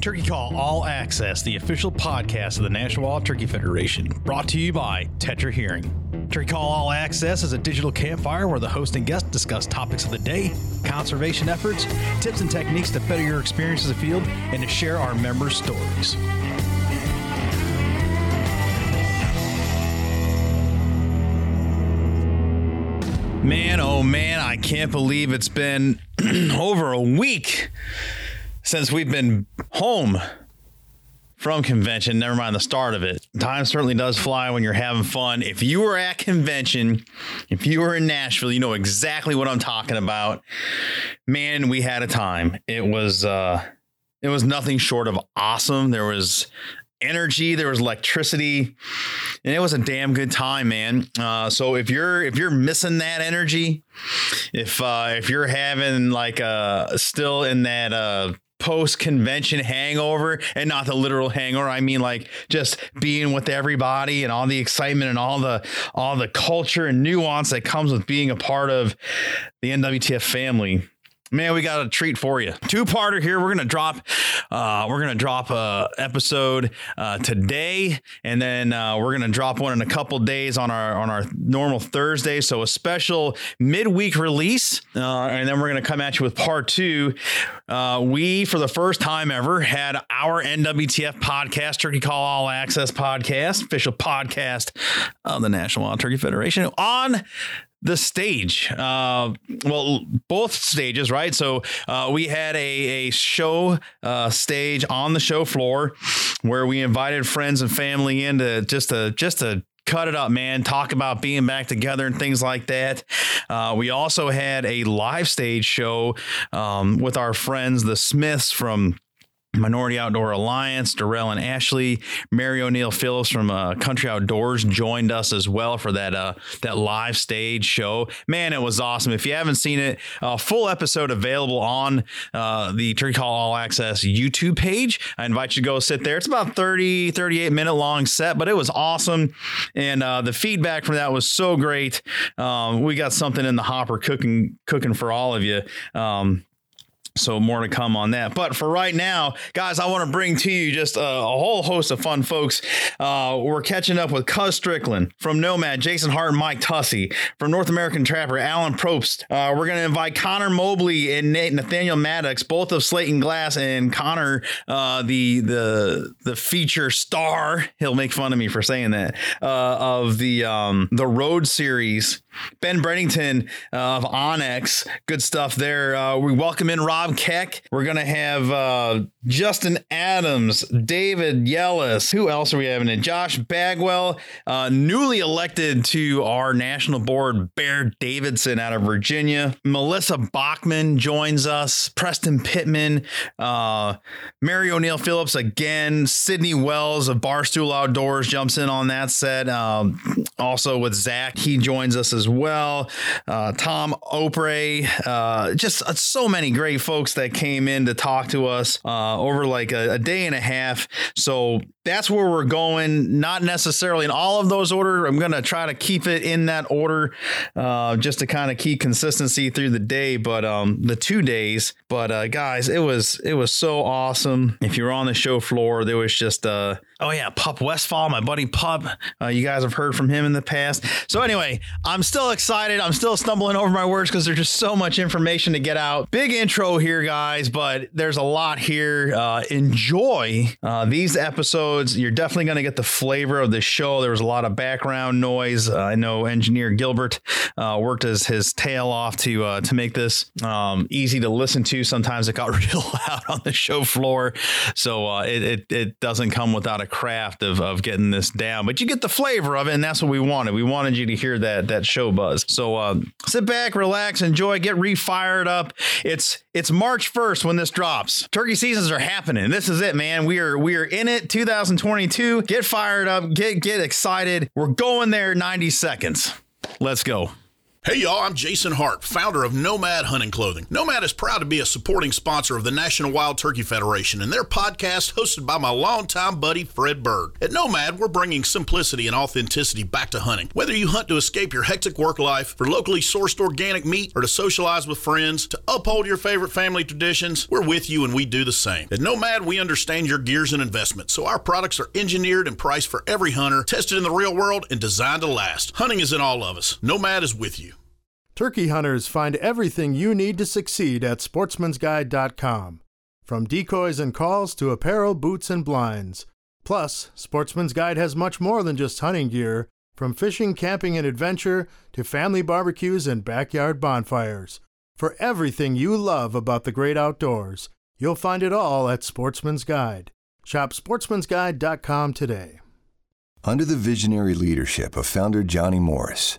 Turkey Call All Access, the official podcast of the National Wild Turkey Federation, brought to you by Tetra Hearing. Turkey Call All Access is a digital campfire where the host and guest discuss topics of the day, conservation efforts, tips and techniques to better your experience as a field, and to share our members' stories. Man, oh man, I can't believe it's been over a week since we've been home from convention, never mind the start of it. Time certainly does fly when you're having fun. If you were at convention, if you were in Nashville, you know exactly what I'm talking about. Man, we had a time. It was uh it was nothing short of awesome. There was energy, there was electricity, and it was a damn good time, man. Uh, so if you're if you're missing that energy, if uh, if you're having like uh still in that uh post convention hangover and not the literal hangover i mean like just being with everybody and all the excitement and all the all the culture and nuance that comes with being a part of the nwtf family Man, we got a treat for you. Two parter here. We're gonna drop, uh, we're gonna drop a episode uh, today, and then uh, we're gonna drop one in a couple days on our on our normal Thursday. So a special midweek release, uh, and then we're gonna come at you with part two. Uh, we, for the first time ever, had our NWTF podcast, Turkey Call All Access podcast, official podcast of the National Wild Turkey Federation, on the stage. Uh, well, both stages, right? So uh, we had a, a show uh, stage on the show floor where we invited friends and family in to just to just to cut it up, man. Talk about being back together and things like that. Uh, we also had a live stage show um, with our friends, the Smiths from Minority Outdoor Alliance, Darrell and Ashley, Mary O'Neill Phillips from uh, Country Outdoors joined us as well for that uh, that live stage show. Man, it was awesome. If you haven't seen it, a full episode available on uh, the Turkey Call All Access YouTube page. I invite you to go sit there. It's about 30, 38 minute long set, but it was awesome. And uh, the feedback from that was so great. Um, we got something in the hopper cooking cooking for all of you. Um, so more to come on that. But for right now, guys, I want to bring to you just a, a whole host of fun folks. Uh, we're catching up with Cuz Strickland from Nomad, Jason Hart, and Mike Tussey from North American Trapper, Alan Probst. Uh, we're going to invite Connor Mobley and Nate, Nathaniel Maddox, both of Slate and Glass, and Connor, uh, the the the feature star. He'll make fun of me for saying that uh, of the um, the Road series. Ben Brennington of Onyx, good stuff there. Uh, we welcome in Rob Keck. We're gonna have uh, Justin Adams, David Yellis. Who else are we having in? Josh Bagwell, uh, newly elected to our national board, Bear Davidson out of Virginia. Melissa Bachman joins us. Preston Pittman, uh, Mary O'Neill Phillips again. Sydney Wells of Barstool Outdoors jumps in on that set. Um, also with Zach, he joins us as well. Uh, Tom Opre, uh, just uh, so many great folks that came in to talk to us uh, over like a, a, day and a half. So that's where we're going. Not necessarily in all of those order. I'm going to try to keep it in that order uh, just to kind of keep consistency through the day, but um, the two days. But uh, guys, it was it was so awesome. If you're on the show floor, there was just uh, oh yeah, Pup Westfall, my buddy Pup. Uh, you guys have heard from him in the past. So anyway, I'm still excited. I'm still stumbling over my words because there's just so much information to get out. Big intro here, guys, but there's a lot here. Uh, enjoy uh, these episodes. You're definitely going to get the flavor of the show. There was a lot of background noise. Uh, I know engineer Gilbert uh, worked his his tail off to uh, to make this um, easy to listen to. Sometimes it got real loud on the show floor, so it, it it doesn't come without a craft of of getting this down. But you get the flavor of it, and that's what we wanted. We wanted you to hear that that show buzz. So uh, sit back, relax, enjoy, get refired up. It's it's March 1st when this drops. Turkey seasons are happening. This is it, man. We are we are in it. 2022. Get fired up. Get get excited. We're going there 90 seconds. Let's go. Hey y'all, I'm Jason Hart, founder of Nomad Hunting Clothing. Nomad is proud to be a supporting sponsor of the National Wild Turkey Federation and their podcast hosted by my longtime buddy Fred Bird. At Nomad, we're bringing simplicity and authenticity back to hunting. Whether you hunt to escape your hectic work life, for locally sourced organic meat, or to socialize with friends, to uphold your favorite family traditions, we're with you and we do the same. At Nomad, we understand your gears and investments, so our products are engineered and priced for every hunter, tested in the real world, and designed to last. Hunting is in all of us. Nomad is with you. Turkey hunters find everything you need to succeed at sportsmansguide.com. From decoys and calls to apparel, boots, and blinds. Plus, Sportsman's Guide has much more than just hunting gear, from fishing, camping, and adventure to family barbecues and backyard bonfires. For everything you love about the great outdoors, you'll find it all at Sportsman's Guide. Shop sportsmansguide.com today. Under the visionary leadership of founder Johnny Morris,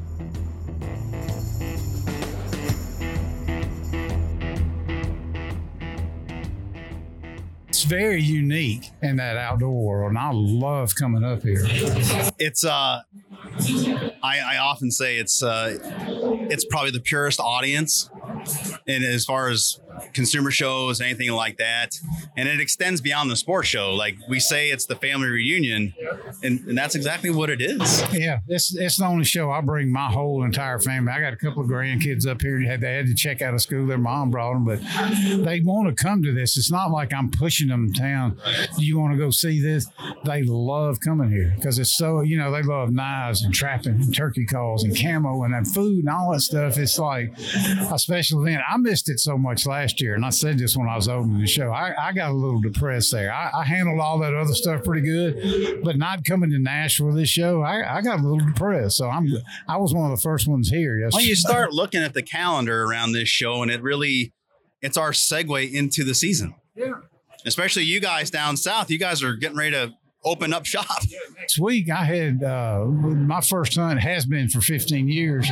It's very unique in that outdoor world, and I love coming up here. It's uh, I, I often say it's uh, it's probably the purest audience, and as far as consumer shows, anything like that. And it extends beyond the sports show. Like we say, it's the family reunion, and, and that's exactly what it is. Yeah, it's it's the only show I bring my whole entire family. I got a couple of grandkids up here. They had to check out of school. Their mom brought them, but they want to come to this. It's not like I'm pushing them down. You want to go see this? They love coming here because it's so you know they love knives and trapping and turkey calls and camo and food and all that stuff. It's like a special event. I missed it so much last year, and I said this when I was opening the show. I, I got a little depressed there. I, I, handled all that other stuff pretty good, but not coming to Nashville this show, I, I got a little depressed. So I'm I was one of the first ones here. Yes. Well, you start looking at the calendar around this show, and it really it's our segue into the season. Yeah. Especially you guys down south. You guys are getting ready to open up shop. Next week, I had uh, my first hunt has been for 15 years.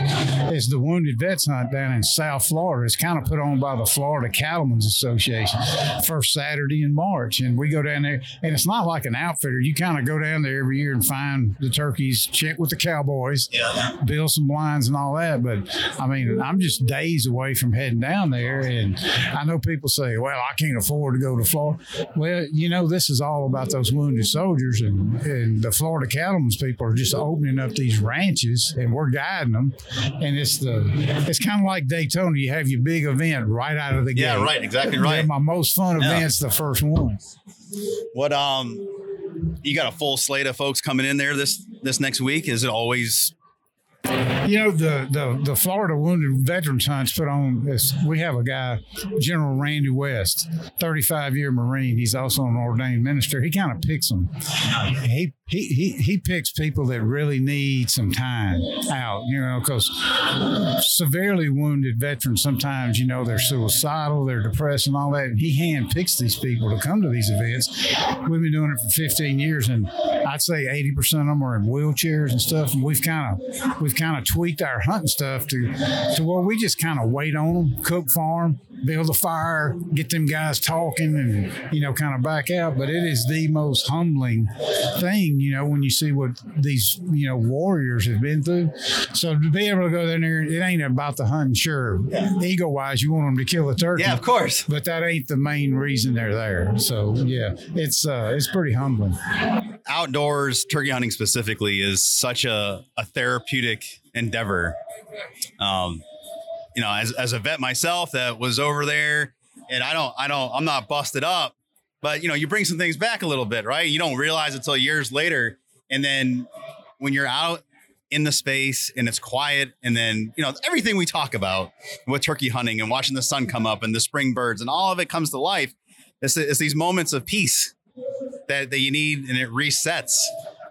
Is the Wounded Vets Hunt down in South Florida. It's kind of put on by the Florida Cattlemen's Association. First Saturday in March, and we go down there, and it's not like an outfitter. You kind of go down there every year and find the turkeys, check with the cowboys, yeah. build some blinds and all that. But I mean, I'm just days away from heading down there, and I know people say, "Well, I can't afford to go to Florida." Well, you know, this is all about those wounded soldiers soldiers and, and the Florida cattlemen's people are just opening up these ranches and we're guiding them. And it's the it's kind of like Daytona. You have your big event right out of the yeah, gate. Yeah, right, exactly right. my most fun yeah. event's the first one. What um you got a full slate of folks coming in there this this next week? Is it always you know the the the Florida Wounded Veterans Hunts put on this. We have a guy, General Randy West, 35 year Marine. He's also an ordained minister. He kind of picks them. He he, he, he picks people that really need some time out, you know, because severely wounded veterans sometimes, you know, they're suicidal, they're depressed, and all that. And he hand picks these people to come to these events. We've been doing it for 15 years, and I'd say 80% of them are in wheelchairs and stuff. And we've kind of we've kind of tweaked our hunting stuff to to where we just kind of wait on them, cook for them, build a fire, get them guys talking, and you know, kind of back out. But it is the most humbling thing, you know, when you see what these you know warriors have been through. So to be able to go there, there it ain't about the hunting. Sure, ego wise, you want them to kill a turkey, yeah, of course, but that ain't the main reason they're there. So yeah, it's uh, it's pretty humbling. Outdoors turkey hunting specifically is such a, a therapeutic endeavor. Um, you know, as, as a vet myself that was over there and I don't, I don't, I'm not busted up, but you know, you bring some things back a little bit, right? You don't realize until years later. And then when you're out in the space and it's quiet and then you know everything we talk about with turkey hunting and watching the sun come up and the spring birds and all of it comes to life it's, it's these moments of peace that, that you need and it resets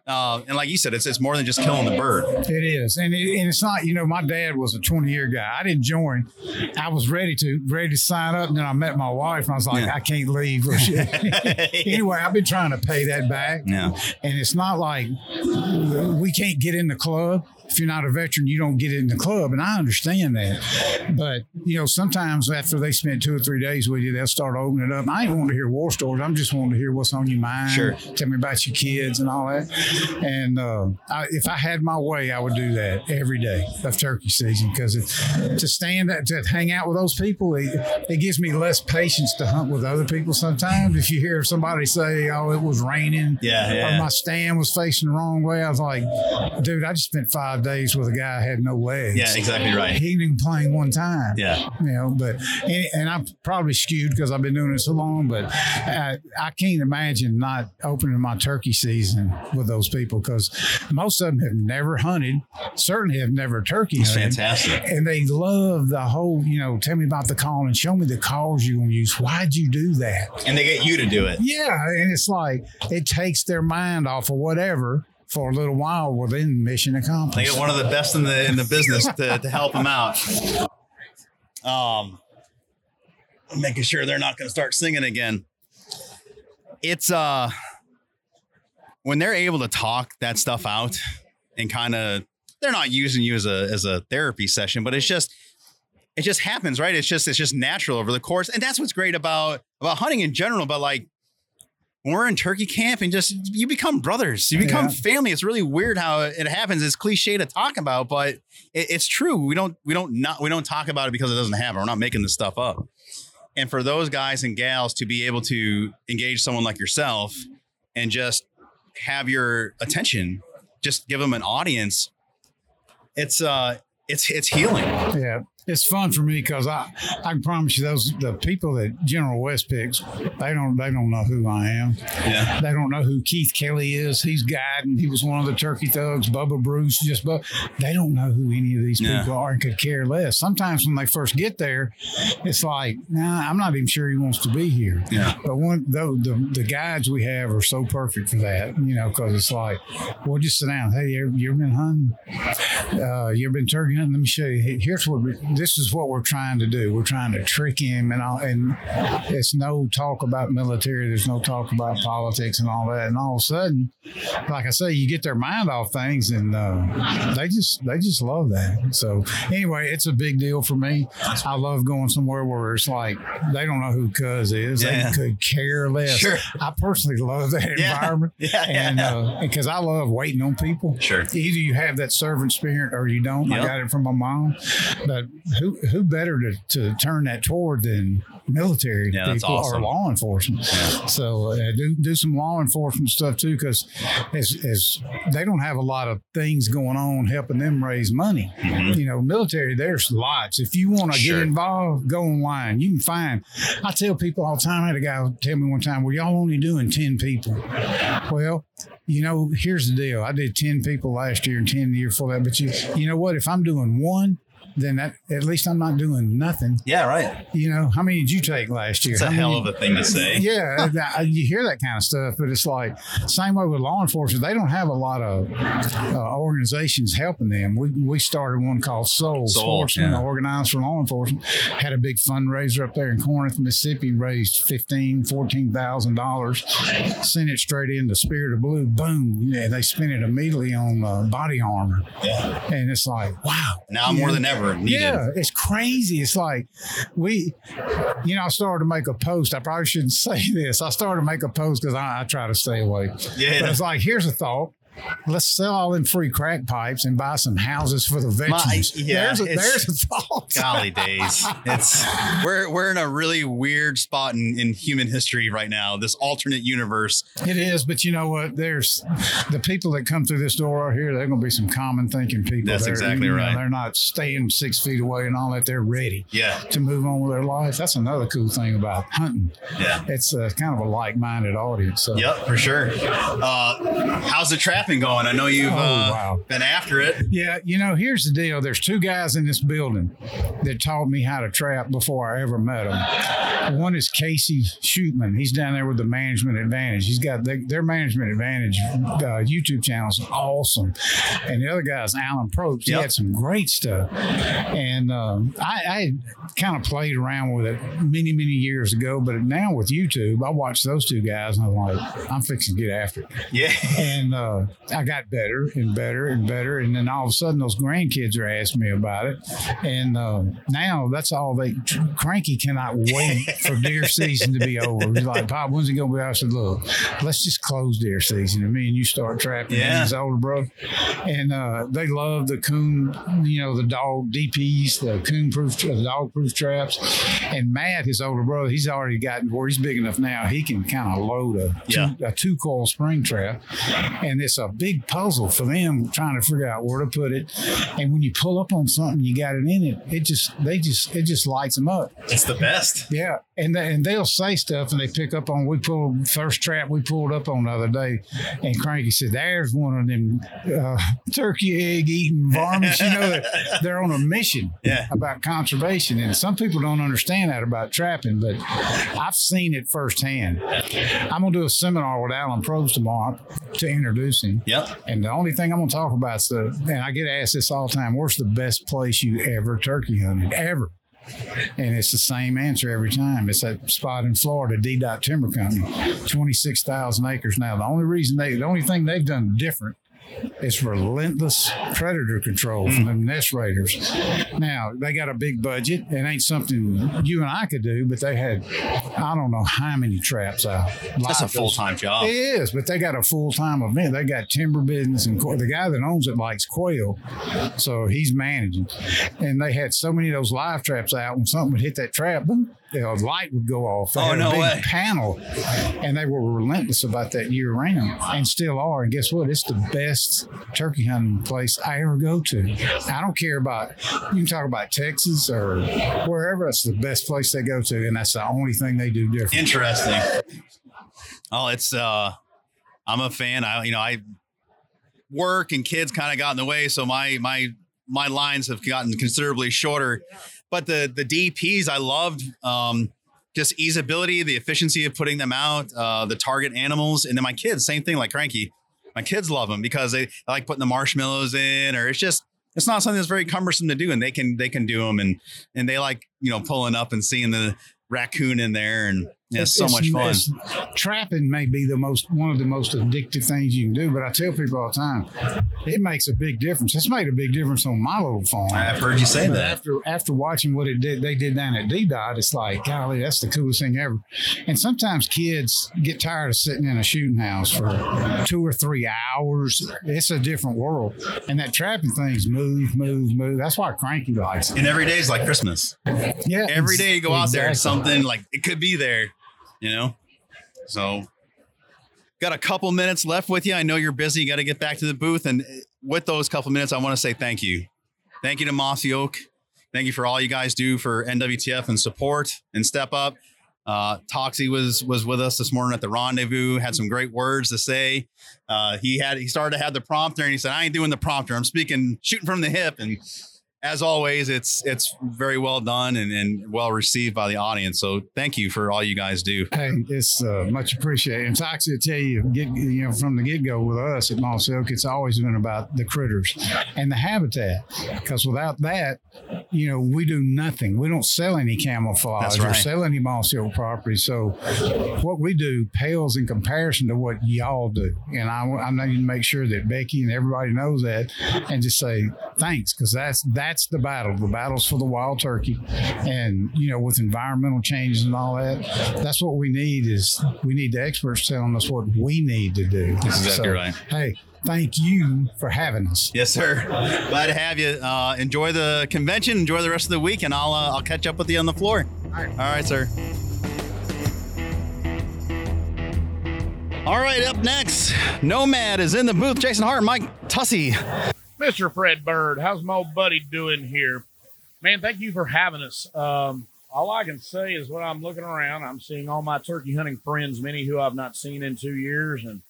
Uh, and like you said, it's it's more than just killing the bird. It is, and, it, and it's not. You know, my dad was a 20 year guy. I didn't join. I was ready to ready to sign up, and then I met my wife, and I was like, Yeah. I can't leave. anyway, I've been trying to pay that back. Yeah. and it's not like we can't get in the club. If you're not a veteran, you don't get in the club, and I understand that. But you know, sometimes after they spend two or three days with you, they'll start opening it up. I ain't wanting to hear war stories. I'm just wanting to hear what's on your mind. Sure. Tell me about your kids and all that. And uh, I, if I had my way, I would do that every day of turkey season because to stand that to hang out with those people, it, it gives me less patience to hunt with other people. Sometimes, if you hear somebody say, "Oh, it was raining," Yeah, yeah. or my stand was facing the wrong way, I was like, "Dude, I just spent five days with a guy had no legs." Yeah, exactly right. He didn't even play one time. Yeah. you know, but and, and I'm probably skewed because I've been doing it so long, but I, I can't imagine not opening my turkey season with those people because most of them have never hunted, certainly have never turkey It's hunted. fantastic. And they love the whole, you know, tell me about the call and show me the calls you want to use. Why'd you do that? And they get you to do it. Yeah. And it's like it takes their mind off of whatever for a little while. Well, then mission They accomplished. get one of the best in the in the business to, to help them out. Um, making sure they're not going to start singing again. It's uh, when they're able to talk that stuff out and kind of they're not using you as a as a therapy session, but it's just it just happens, right? It's just it's just natural over the course, and that's what's great about about hunting in general. But like we're in turkey camp and just you become brothers, you become Yeah. family. It's really weird how it happens. It's cliche to talk about, but it, it's true. We don't we don't not we don't talk about it because it doesn't happen. We're not making this stuff up. And for those guys and gals to be able to engage someone like yourself and just have your attention, just give them an audience. It's uh it's it's healing. Yeah, it's fun for me because I I can promise you those the people that General West picks they don't they don't know who I am. Yeah. They don't know who Keith Kelly is. He's guiding. He was one of the Turkey Thugs. Bubba Bruce, just but they don't know who any of these Yeah. people are and could care less. Sometimes when they first get there, it's like, nah, I'm not even sure he wants to be here. Yeah. But one though the the guides we have are so perfect for that, you know, because it's like, well, just sit down. Hey, you you ever been hunting? uh, you ever been turkey hunting? Let me show you. Here's what we, this is what we're trying to do. We're trying to trick him, and all, and it's no talk about military. There's no talk about politics and all that. And all of a sudden, like I say, you get their mind off things, and uh, they just they just love that. So anyway, it's a big deal for me. I love going somewhere where it's like they don't know who Cuz is. Yeah. They could care less. Sure. I personally love that Yeah. environment. Yeah, yeah, and because I love waiting on people. Sure. Either you have that servant spirit or you don't. Yep. I got it from my mom. But who who better to, to turn that toward than military Yeah, people awesome. or law enforcement? So uh, do do some law enforcement stuff too, because as, as they don't have a lot of things going on helping them raise money. You know, military there's lots. If you want to Mm-hmm. Sure. get involved, go online. You can find. I tell people all the time. I had a guy tell me one time, "Well, y'all only doing ten people." Well, you know, here's the deal. I did 10 people last year and 10 the year before that. But you, you know what? If I'm doing one, then that, at least I'm not doing nothing. Yeah, right. You know, how many did you take last year? It's a hell many- of a thing to say. yeah, you hear that kind of stuff, but it's like same way with law enforcement. They don't have a lot of uh, organizations helping them. We we started one called Soul, Soul, yeah. Organized for Law Enforcement. Had a big fundraiser up there in Corinth, Mississippi. Raised fifteen, fourteen thousand dollars. Sent it straight into Spirit of Blue. Boom! Yeah, they spent it immediately on uh, body armor, Yeah. and it's like wow. Now more than ever needed. Yeah, it's crazy. It's like we, you know, I started to make a post. I probably shouldn't say this. I started to make a post because I, I try to stay away. Yeah. But it's like, here's a thought. Let's sell all them free crack pipes and buy some houses for the veterans. yeah, there's, a, there's a thought. Golly days. It's we're we're in a really weird spot in, in human history right now. This alternate universe. It is, but you know what? There's the people that come through this door out here. They're going to be some common thinking people. That's They're- exactly you know, right. They're not staying six feet away and all that. They're ready. Yeah. To move on with their life. That's another cool thing about hunting. Yeah. It's uh, kind of a like-minded audience. So Yep, for sure. Uh, how's the trap trapping going? I know you've Oh, uh, wow. been after it. Yeah, you know, here's the deal. There's two guys in this building that taught me how to trap before I ever met them. One is Casey Shootman. He's down there with the Management Advantage. He's got the, their Management Advantage uh, YouTube channel is awesome. And the other guy is Alan Probst. He Yep. had some great stuff. And um, I, I kind of played around with it many, many years ago. But now with YouTube, I watch those two guys and I'm like, I'm fixing to get after it Yeah. and uh, I got better and better and better. And then all of a sudden, those grandkids are asking me about it. And uh, now that's all they. Cranky cannot wait for deer season to be over. He's like, Pop, when's it going to be? I said, Look, let's just close deer season. And me and you start trapping. Yeah. His older brother. And uh, they love the coon, you know, the dog DPs, the coon proof, the dog proof traps. And Matt, his older brother, he's already gotten where he's big enough now, he can kind of load a, Yeah. two, a two coil spring trap. And it's a big puzzle for them trying to figure out where to put it. And when you pull up on something, you got it in it, it just, they just, it just lights them up. It's the best. Yeah, and they, and they'll say stuff, and they pick up on. We pulled first trap we pulled up on the other day, and Cranky said, "There's one of them uh, turkey egg eating varmints. You know, they're, they're on a mission Yeah. about conservation, and some people don't understand that about trapping, but I've seen it firsthand. I'm gonna do a seminar with Alan Probst tomorrow to introduce him. Yep. And the only thing I'm going to talk about is the, and I get asked this all the time, where's the best place you ever turkey hunted? Ever. And it's the same answer every time. It's that spot in Florida, D. Dot Timber Company, 26,000 acres now. The only reason they, the only thing they've done different is relentless predator control from mm-hmm. them nest raiders. Now, they got a big budget. It ain't something you and I could do, but they had, I don't know how many traps out. That's a full time job. It is, but they got a full time event. They got timber business, and the guy that owns it likes quail, so he's managing. And they had so many of those live traps out. When something would hit that trap, boom, the light would go off. They Oh, had no a big way. panel, and they were relentless about that year round, and still are. And guess what? It's the best turkey hunting place I ever go to. I don't care about you can talk about Texas or wherever. It's the best place they go to, and that's the only thing they do different. Interesting. Oh, it's uh I'm a fan. I you know, I work and kids kind of got in the way, so my my my lines have gotten considerably shorter. But the the DPs I loved um just easeability, the efficiency of putting them out, uh, the target animals, and then my kids, same thing like Cranky. My kids love them because they, they like putting the marshmallows in, or it's just it's not something that's very cumbersome to do, and they can they can do them, and and they like you know pulling up and seeing the raccoon in there, and yeah, it's so much fun. trapping may be the most one of the most addictive things you can do, but I tell people all the time, it makes a big difference. It's made a big difference on my little farm. I've heard you say But that. after after watching what it did, they did down at D Dot, it's like, golly, that's the coolest thing ever. And sometimes kids get tired of sitting in a shooting house for two or three hours. It's a different world, and that trapping thing's move, move, move. That's why Cranky likes it. And every day is like Christmas. Yeah, Every day you go out there, exactly. something like it could be there, you know? So, got a couple minutes left with you. I know you're busy. You got to get back to the booth. And with those couple minutes, I want to say thank you. Thank you to Mossy Oak. Thank you for all you guys do for NWTF and support and step up. Uh, Toxey was was with us this morning at the rendezvous. Had some great words to say. Uh, he had he started to have the prompter and he said, "I ain't doing the prompter. I'm speaking shooting from the hip." And as always, it's it's very well done and, and well received by the audience. So thank you for all you guys do. Hey, it's uh, much appreciated. And Toxey will tell you, get, you know, from the get go with us at Mossy Oak, it's always been about the critters and the habitat. Because without that, you know, we do nothing. We don't sell any camouflage That's or sell any Mossy Oak property. So what we do pales in comparison to what y'all do. And I, I need to make sure that Becky and everybody knows that and just say thanks because that's that's the battle. The battle's for the wild turkey. And, you know, with environmental changes and all that, that's what we need is we need the experts telling us what we need to do. That's exactly right. Hey, thank you for having us. Yes, sir. Glad to have you. Uh, enjoy the convention. Enjoy the rest of the week, and I'll uh, I'll catch up with you on the floor. All right, All right sir. All right, up next, Nomad is in the booth. Jason Hart, Mike Tussey. Mr. Fred Bird, how's my old buddy doing here? Man, thank you for having us. Um, all I can say is when I'm looking around, I'm seeing all my turkey hunting friends, many who I've not seen in two years, and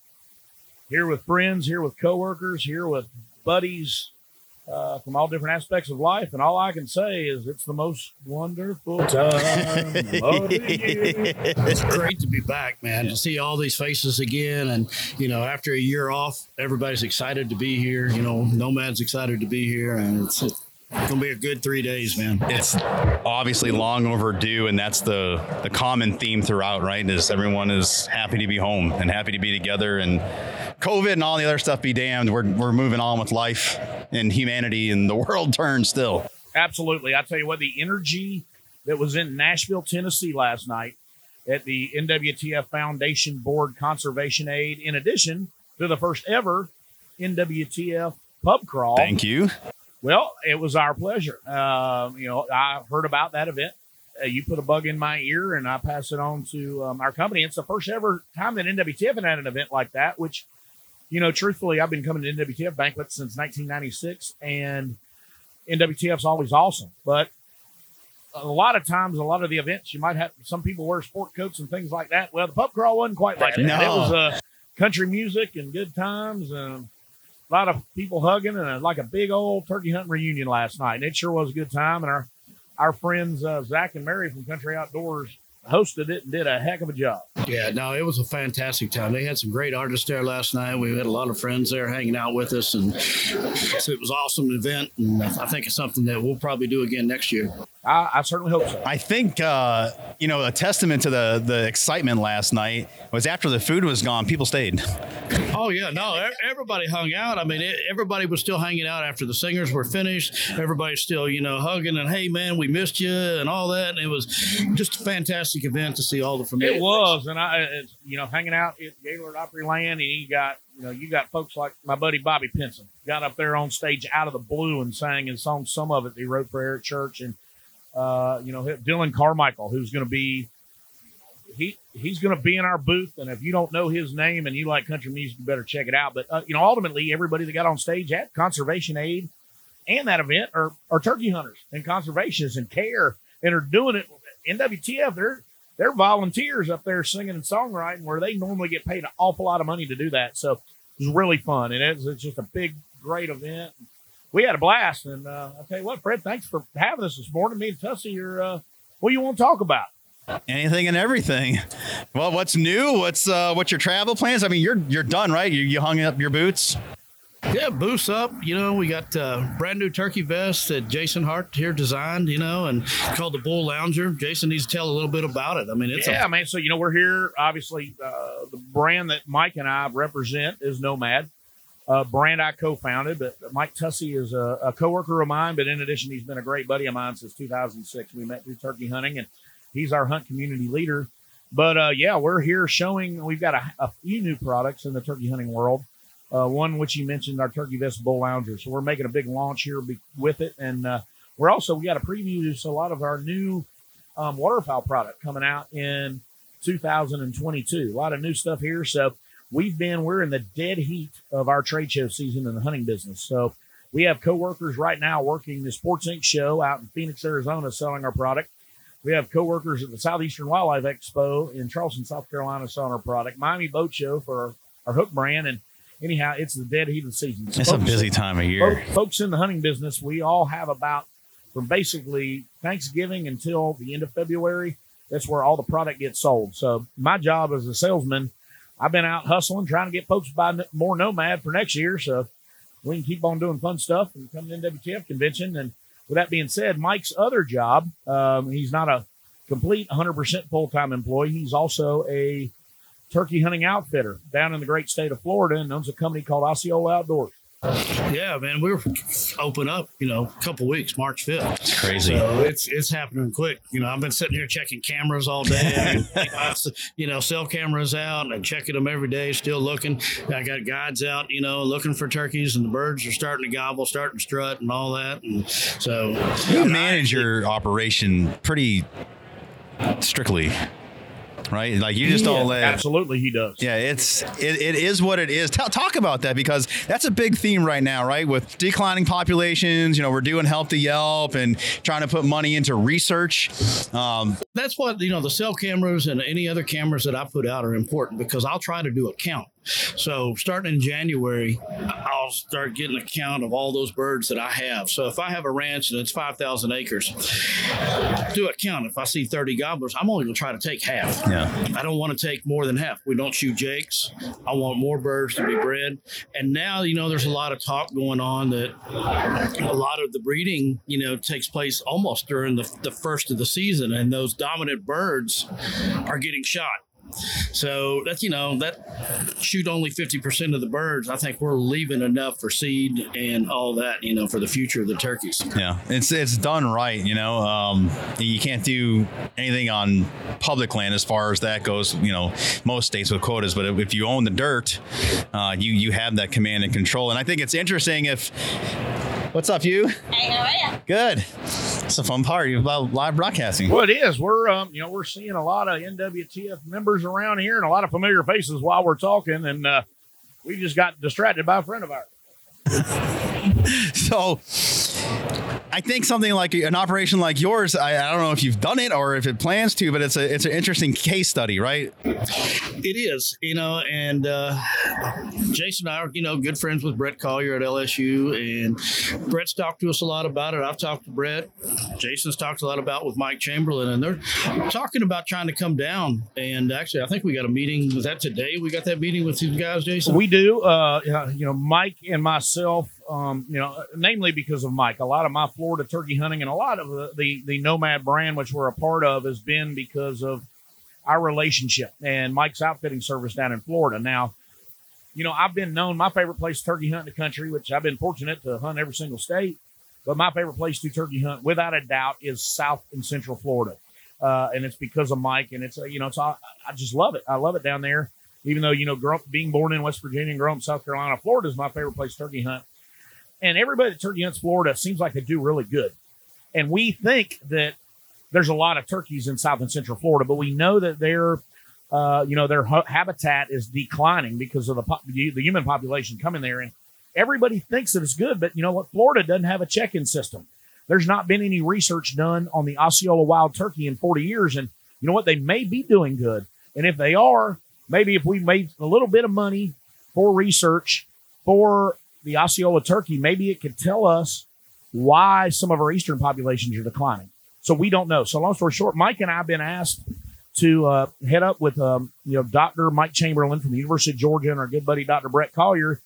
here with friends, here with coworkers, here with buddies uh, from all different aspects of life. And all I can say is it's the most wonderful time of the year. It's great to be back, man. To see all these faces again, and you know, after a year off, everybody's excited to be here. You know, Nomad's excited to be here, and it's, it's gonna be a good three days, man. It's obviously long overdue, and that's the the common theme throughout, right? Is everyone is happy to be home and happy to be together, and COVID and all the other stuff be damned. We're we're moving on with life and humanity, and the world turns still. Absolutely. I tell you what, the energy that was in Nashville, Tennessee last night at the NWTF Foundation Board Conservation Aid, in addition to the first ever NWTF pub crawl. Thank you. Well, it was our pleasure. Um, you know, I heard about that event. Uh, you put a bug in my ear, and I pass it on to um, our company. It's the first ever time that NWTF had an event like that. Which, you know, truthfully, I've been coming to NWTF banquets since 1996, and NWTF's always awesome. But a lot of times, a lot of the events, you might have some people wear sport coats and things like that. Well, the pub crawl wasn't quite like that. No. It was uh, country music and good times. And, a lot of people hugging and a, like a big old turkey hunting reunion last night. And it sure was a good time. And our our friends uh, Zach and Mary from Country Outdoors hosted it and did a heck of a job. Yeah, no, it was a fantastic time. They had some great artists there last night. We had a lot of friends there hanging out with us, and it was awesome event. And I think it's something that we'll probably do again next year. I, I certainly hope so. I think uh, you know a testament to the the excitement last night was after the food was gone, people stayed. Oh yeah, no, everybody hung out. I mean, it, everybody was still hanging out after the singers were finished. Everybody's still, you know, hugging and hey man, we missed you and all that. And it was just a fantastic event to see all the familiar. It was, and I, you know, hanging out at Gaylord Opryland, and you got, you know, you got folks like my buddy Bobby Pinson got up there on stage out of the blue and sang and song. Some of it he wrote for Eric Church, and uh, you know, Dylan Carmichael, who's going to be he he's going to be in our booth. And if you don't know his name and you like country music, you better check it out. But uh, you know, ultimately, everybody that got on stage at Conservation Aid and that event are are turkey hunters and conservationists and care and are doing it. NWTF, they're they're volunteers up there singing and songwriting where they normally get paid an awful lot of money to do that. So it was really fun, and it's, it's just a big, great event. We had a blast, and uh, I'll tell you what, Fred, thanks for having us this morning. Me and Tussey are. Uh, what do you want to talk about? Anything and everything. Well, what's new? What's uh, what's your travel plans? I mean, you're you're done, right? You, you hung up your boots. Yeah, boots up. You know, we got uh, brand new turkey vest that Jason Hart here designed. You know, and called the Bull Lounger. Jason needs to tell a little bit about it. I mean, it's yeah, a, man. So you know, we're here. Obviously, uh, the brand that Mike and I represent is Nomad. Uh, brand I co-founded, but Mike Tussey is a, a coworker of mine. But in addition, he's been a great buddy of mine since 2006. We met through turkey hunting, and he's our hunt community leader. But uh, yeah, we're here showing we've got a, a few new products in the turkey hunting world. Uh, one which you mentioned, our Turkey Vest Bull Lounger. So we're making a big launch here be, with it, and uh, we're also we got a preview to a lot of our new um, waterfowl product coming out in 2022. A lot of new stuff here. So we've been we're in the dead heat of our trade show season in the hunting business. So we have coworkers right now working the Sports Inc. show out in Phoenix, Arizona, selling our product. We have coworkers at the Southeastern Wildlife Expo in Charleston, South Carolina, selling our product. Miami Boat Show for our, our hook brand, and anyhow, it's the dead heat of the season. So It's a busy time of year. Folks, folks in the hunting business, we all have about from basically Thanksgiving until the end of February. That's where all the product gets sold. So my job as a salesman, I've been out hustling, trying to get folks to buy more Nomad for next year. So we can keep on doing fun stuff and come to NWTF convention. And with that being said, Mike's other job, um, he's not a complete 100% full time employee. He's also a turkey hunting outfitter down in the great state of Florida and owns a company called Osceola Outdoors. Yeah, man. we are open up, you know, a couple weeks, March fifth. It's crazy. So it's it's happening quick. You know, I've been sitting here checking cameras all day. you know, cell cameras out and checking them every day. Still looking. I got guides out. You know, looking for turkeys, and the birds are starting to gobble, starting to strut, and all that. And so, You manage your operation pretty strictly, right? Like you just don't let. Absolutely, he does. Yeah, it's it, it is what it is. Ta talk about that because that's a big theme right now, right? With declining populations, you know, we're doing help to Yelp and trying to put money into research. Um, that's what you know the cell cameras and any other cameras that i put out are important because i'll try to do a count So starting in January, I'll start getting a count of all those birds that I have. So if I have a ranch and it's 5,000 acres, do a count. If I see 30 gobblers, I'm only going to try to take half. Yeah. I don't want to take more than half. We don't shoot jakes. I want more birds to be bred. And now, you know, there's a lot of talk going on that a lot of the breeding, you know, takes place almost during the, the first of the season, and those dominant birds are getting shot. So that's you know that shoot only fifty percent of the birds. I think we're leaving enough for seed and all that you know for the future of the turkeys. Yeah, it's it's done right. You know, um, you can't do anything on public land as far as that goes. You know, most states with quotas, but if you own the dirt, uh, you you have that command and control. And I think it's interesting if. What's up, you? Hey, how are you? Good. It's a fun part about live broadcasting. Well, it is. We're um, you know, we're seeing a lot of NWTF members around here and a lot of familiar faces while we're talking, and uh, we just got distracted by a friend of ours. so I think something like an operation like yours, I, I, don't know if you've done it or if it plans to, but it's a it's an interesting case study, right? It is, you know, and uh, Jason and I are, you know, good friends with Brett Collier at LSU, and Brett's talked to us a lot about it. I've talked to Brett. Jason's talked a lot about with Mike Chamberlain, and they're talking about trying to come down. And actually, I think we got a meeting. Was that today? We got that meeting with these guys, Jason. We do. Uh, you know, Mike and myself um, you know, namely because of Mike. A lot of my Florida turkey hunting and a lot of the, the, the Nomad brand, which we're a part of, has been because of our relationship and Mike's outfitting service down in Florida. Now, you know, I've been known my favorite place to turkey hunt in the country, which I've been fortunate to hunt every single state. But my favorite place to turkey hunt, without a doubt, is South and Central Florida, uh, and it's because of Mike. And it's uh, you know, it's I, I just love it. I love it down there. Even though you know, being born in West Virginia and growing up South Carolina, Florida is my favorite place to turkey hunt and everybody that turkey hunts Florida seems like they do really good. And we think that there's a lot of turkeys in South and Central Florida, but we know that their, uh, you know, their ha- habitat is declining because of the po- the human population coming there, and everybody thinks that it's good. But you know what? Florida doesn't have a check-in system. There's not been any research done on the Osceola wild turkey in 40 years, and you know what? They may be doing good, and if they are, maybe if we made a little bit of money for research for the Osceola turkey, maybe it could tell us why some of our eastern populations are declining. So we don't know. So long story short, Mike and I have been asked to uh, head up with um, you know Dr. Mike Chamberlain from the University of Georgia and our good buddy Dr. Brett Collier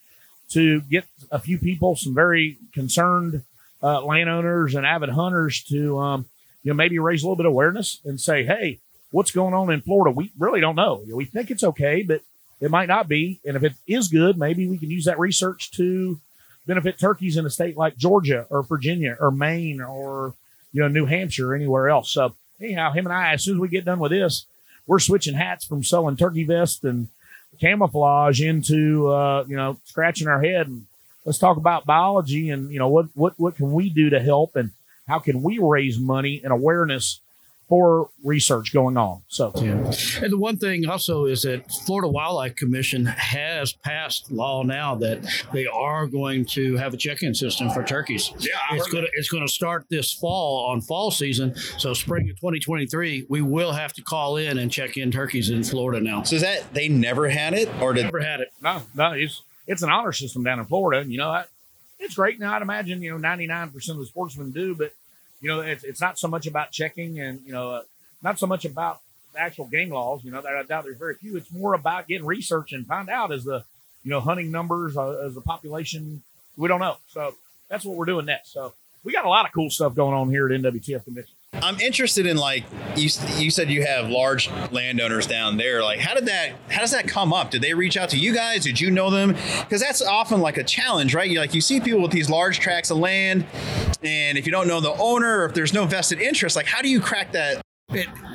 to get a few people, some very concerned uh, landowners and avid hunters, to um, you know maybe raise a little bit of awareness and say, hey, what's going on in Florida? We really don't know. We think it's okay, but it might not be. And if it is good, maybe we can use that research to benefit turkeys in a state like Georgia or Virginia or Maine or you know New Hampshire or anywhere else. So anyhow, him and I, as soon as we get done with this, we're switching hats from selling turkey vests and camouflage into uh, you know scratching our head and let's talk about biology and you know what what what can we do to help and how can we raise money and awareness for research going on. So, yeah. and the one thing also is that Florida Wildlife Commission has passed law now that they are going to have a check-in system for turkeys. Yeah, it's going to it's going to start this fall on fall season. So, spring of 2023, we will have to call in and check in turkeys in Florida now. So, is that they never had it, or did never had it? No, no, it's it's an honor system down in Florida, and you know, I, it's great. Now, I'd imagine you know 99 percent of the sportsmen do, but you know, it's, it's not so much about checking and, you know, uh, not so much about the actual game laws, you know, that I doubt there's very few. It's more about getting research and find out as the, you know, hunting numbers, uh, as the population, we don't know. So that's what we're doing next. So we got a lot of cool stuff going on here at NWTF Convention. I'm interested in like you. You said you have large landowners down there. Like, how did that? How does that come up? Did they reach out to you guys? Did you know them? Because that's often like a challenge, right? You like you see people with these large tracts of land, and if you don't know the owner, or if there's no vested interest, like how do you crack that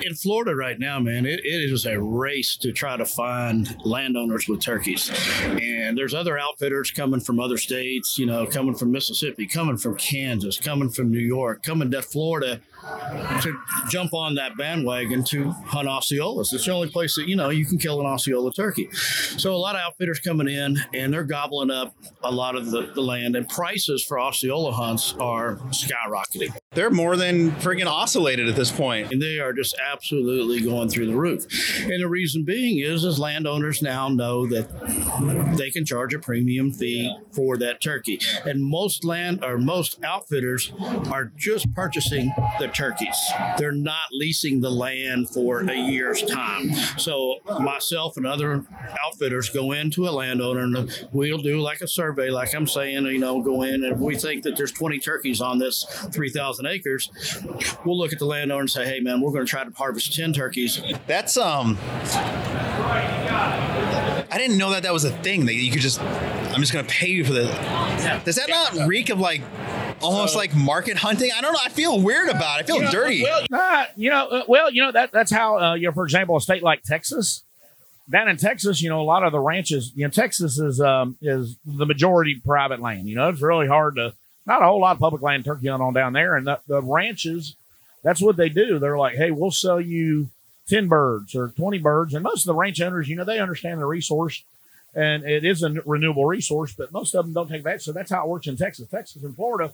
in Florida right now, man, it, it is a race to try to find landowners with turkeys. And there's other outfitters coming from other states, you know, coming from Mississippi, coming from Kansas, coming from New York, coming to Florida to jump on that bandwagon to hunt Osceolas. It's the only place that, you know, you can kill an Osceola turkey. So a lot of outfitters coming in and they're gobbling up a lot of the, the land and prices for Osceola hunts are skyrocketing. They're more than freaking oscillated at this point. And they they are just absolutely going through the roof. And the reason being is, is landowners now know that they can charge a premium fee for that turkey. And most land or most outfitters are just purchasing the turkeys. They're not leasing the land for a year's time. So myself and other outfitters go into a landowner and we'll do like a survey, like I'm saying, you know, go in and we think that there's 20 turkeys on this 3,000 acres, we'll look at the landowner and say, hey man, we're going to try to harvest 10 turkeys. That's um. I didn't know that that was a thing that you could just. I'm just gonna pay you for the. Does that not reek of like, almost like market hunting? I don't know. I feel weird about it. I feel dirty. Uh, you know, uh, well, you know that that's how uh, you know, for example, a state like Texas, down in Texas, you know, a lot of the ranches, you know, Texas is um is the majority private land. You know, it's really hard to not a whole lot of public land turkey hunt on down there, and the, the ranches, that's what they do. They're like, hey, we'll sell you ten birds or twenty birds, and most of the ranch owners, you know, they understand the resource. And it is a renewable resource, but most of them don't take that. So that's how it works in Texas. Texas and Florida,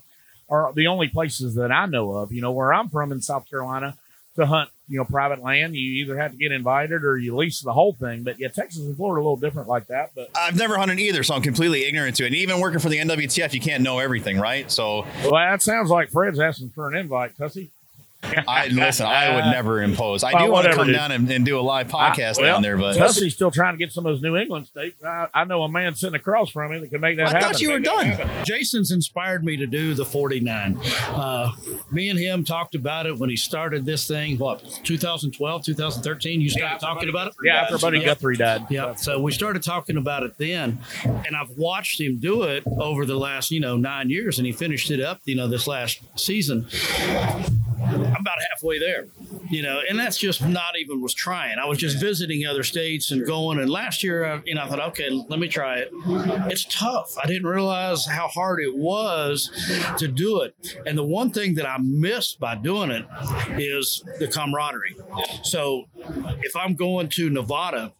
are the only places that I know of. You know, where I'm from in South Carolina, to hunt, you know, private land, you either have to get invited or you lease the whole thing. But yeah, Texas and Florida are a little different like that. But I've never hunted either, so I'm completely ignorant to it. And even working for the NWTF, you can't know everything, right? So well, that sounds like Fred's asking for an invite, Tussey. I listen. I would never impose. I Well, do want to come dude. down and, and do a live podcast I- well, down there, but Tussey's still trying to get some of those New England states. I, I know a man sitting across from me that can make that I happen. thought you were done. Jason's inspired me to do the 49. Uh, me and him talked about it when he started this thing, what, 2012, 2013? You started talking about it? Yeah, after Buddy Yeah. Guthrie died. Yeah, so we started talking about it then, and I've watched him do it over the last, you know, nine years, and he finished it up, you know, this last season. I'm about halfway there, you know, and that's just not even was trying. I was just visiting other states and going. And last year, I, you know, I thought, okay, let me try it. It's tough. I didn't realize how hard it was to do it. And the one thing that I missed by doing it is the camaraderie. So if I'm going to Nevada,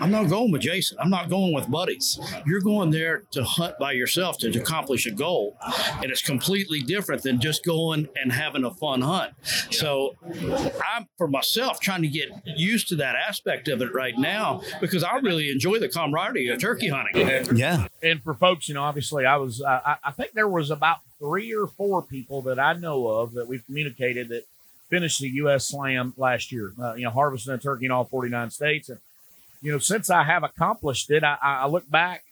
I'm not going with Jason. I'm not going with buddies. You're going there to hunt by yourself to, to accomplish a goal. And it's completely different than just going and having a fun hunt. So I'm, for myself, trying to get used to that aspect of it right now because I really enjoy the camaraderie of turkey hunting. yeah, and for folks, you know, obviously, I was, uh, I, I think there was about three or four people that I know of that we've communicated that finished the U.S. Slam last year. Uh, you know, harvesting a turkey in all 49 states, and you know, since I have accomplished it, I, I look back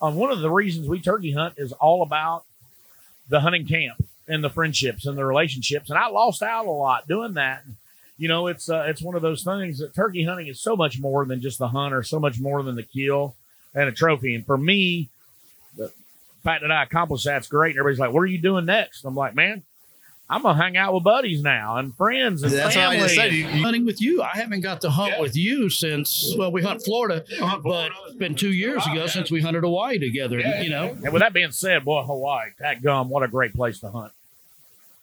on one of the reasons we turkey hunt is all about the hunting camp and the friendships and the relationships, and I lost out a lot doing that. You know, it's uh, it's one of those things that turkey hunting is so much more than just the hunt, or so much more than the kill and a trophy. And for me, the fact that I accomplished that's great. And everybody's like, "What are you doing next?" I'm like, "Man, I'm gonna hang out with buddies now and friends and that's what I family." just said. You- you- Hunting with you, I haven't got to hunt with you since well, we hunt Florida, but it's been two years ago since we hunted Hawaii together. You know, And with that being said, boy, Hawaii, that gum, what a great place to hunt.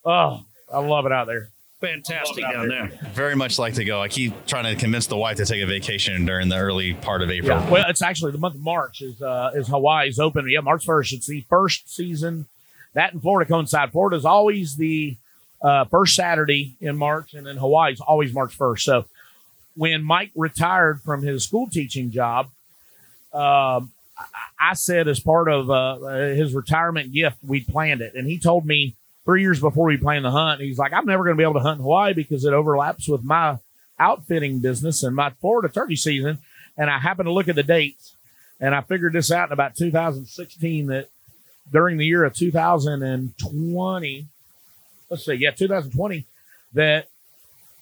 Oh, I love it out there. fantastic down there. very much like to go. I keep trying to convince the wife to take a vacation during the early part of April. Yeah. Well, it's actually the month of March is uh, is Hawaii's open. Yeah, March first. It's the first season. That in Florida coincide. Florida is always the uh, first Saturday in March, and then Hawaii's always March first. So when Mike retired from his school teaching job, um, I- I said as part of uh, his retirement gift, we planned it, and he told me three years before we planned the hunt, he's like, "I'm never going to be able to hunt in Hawaii because it overlaps with my outfitting business and my Florida turkey season." And I happened to look at the dates, and I figured this out in about 2016 that during the year of 2020, let's see, yeah, 2020, that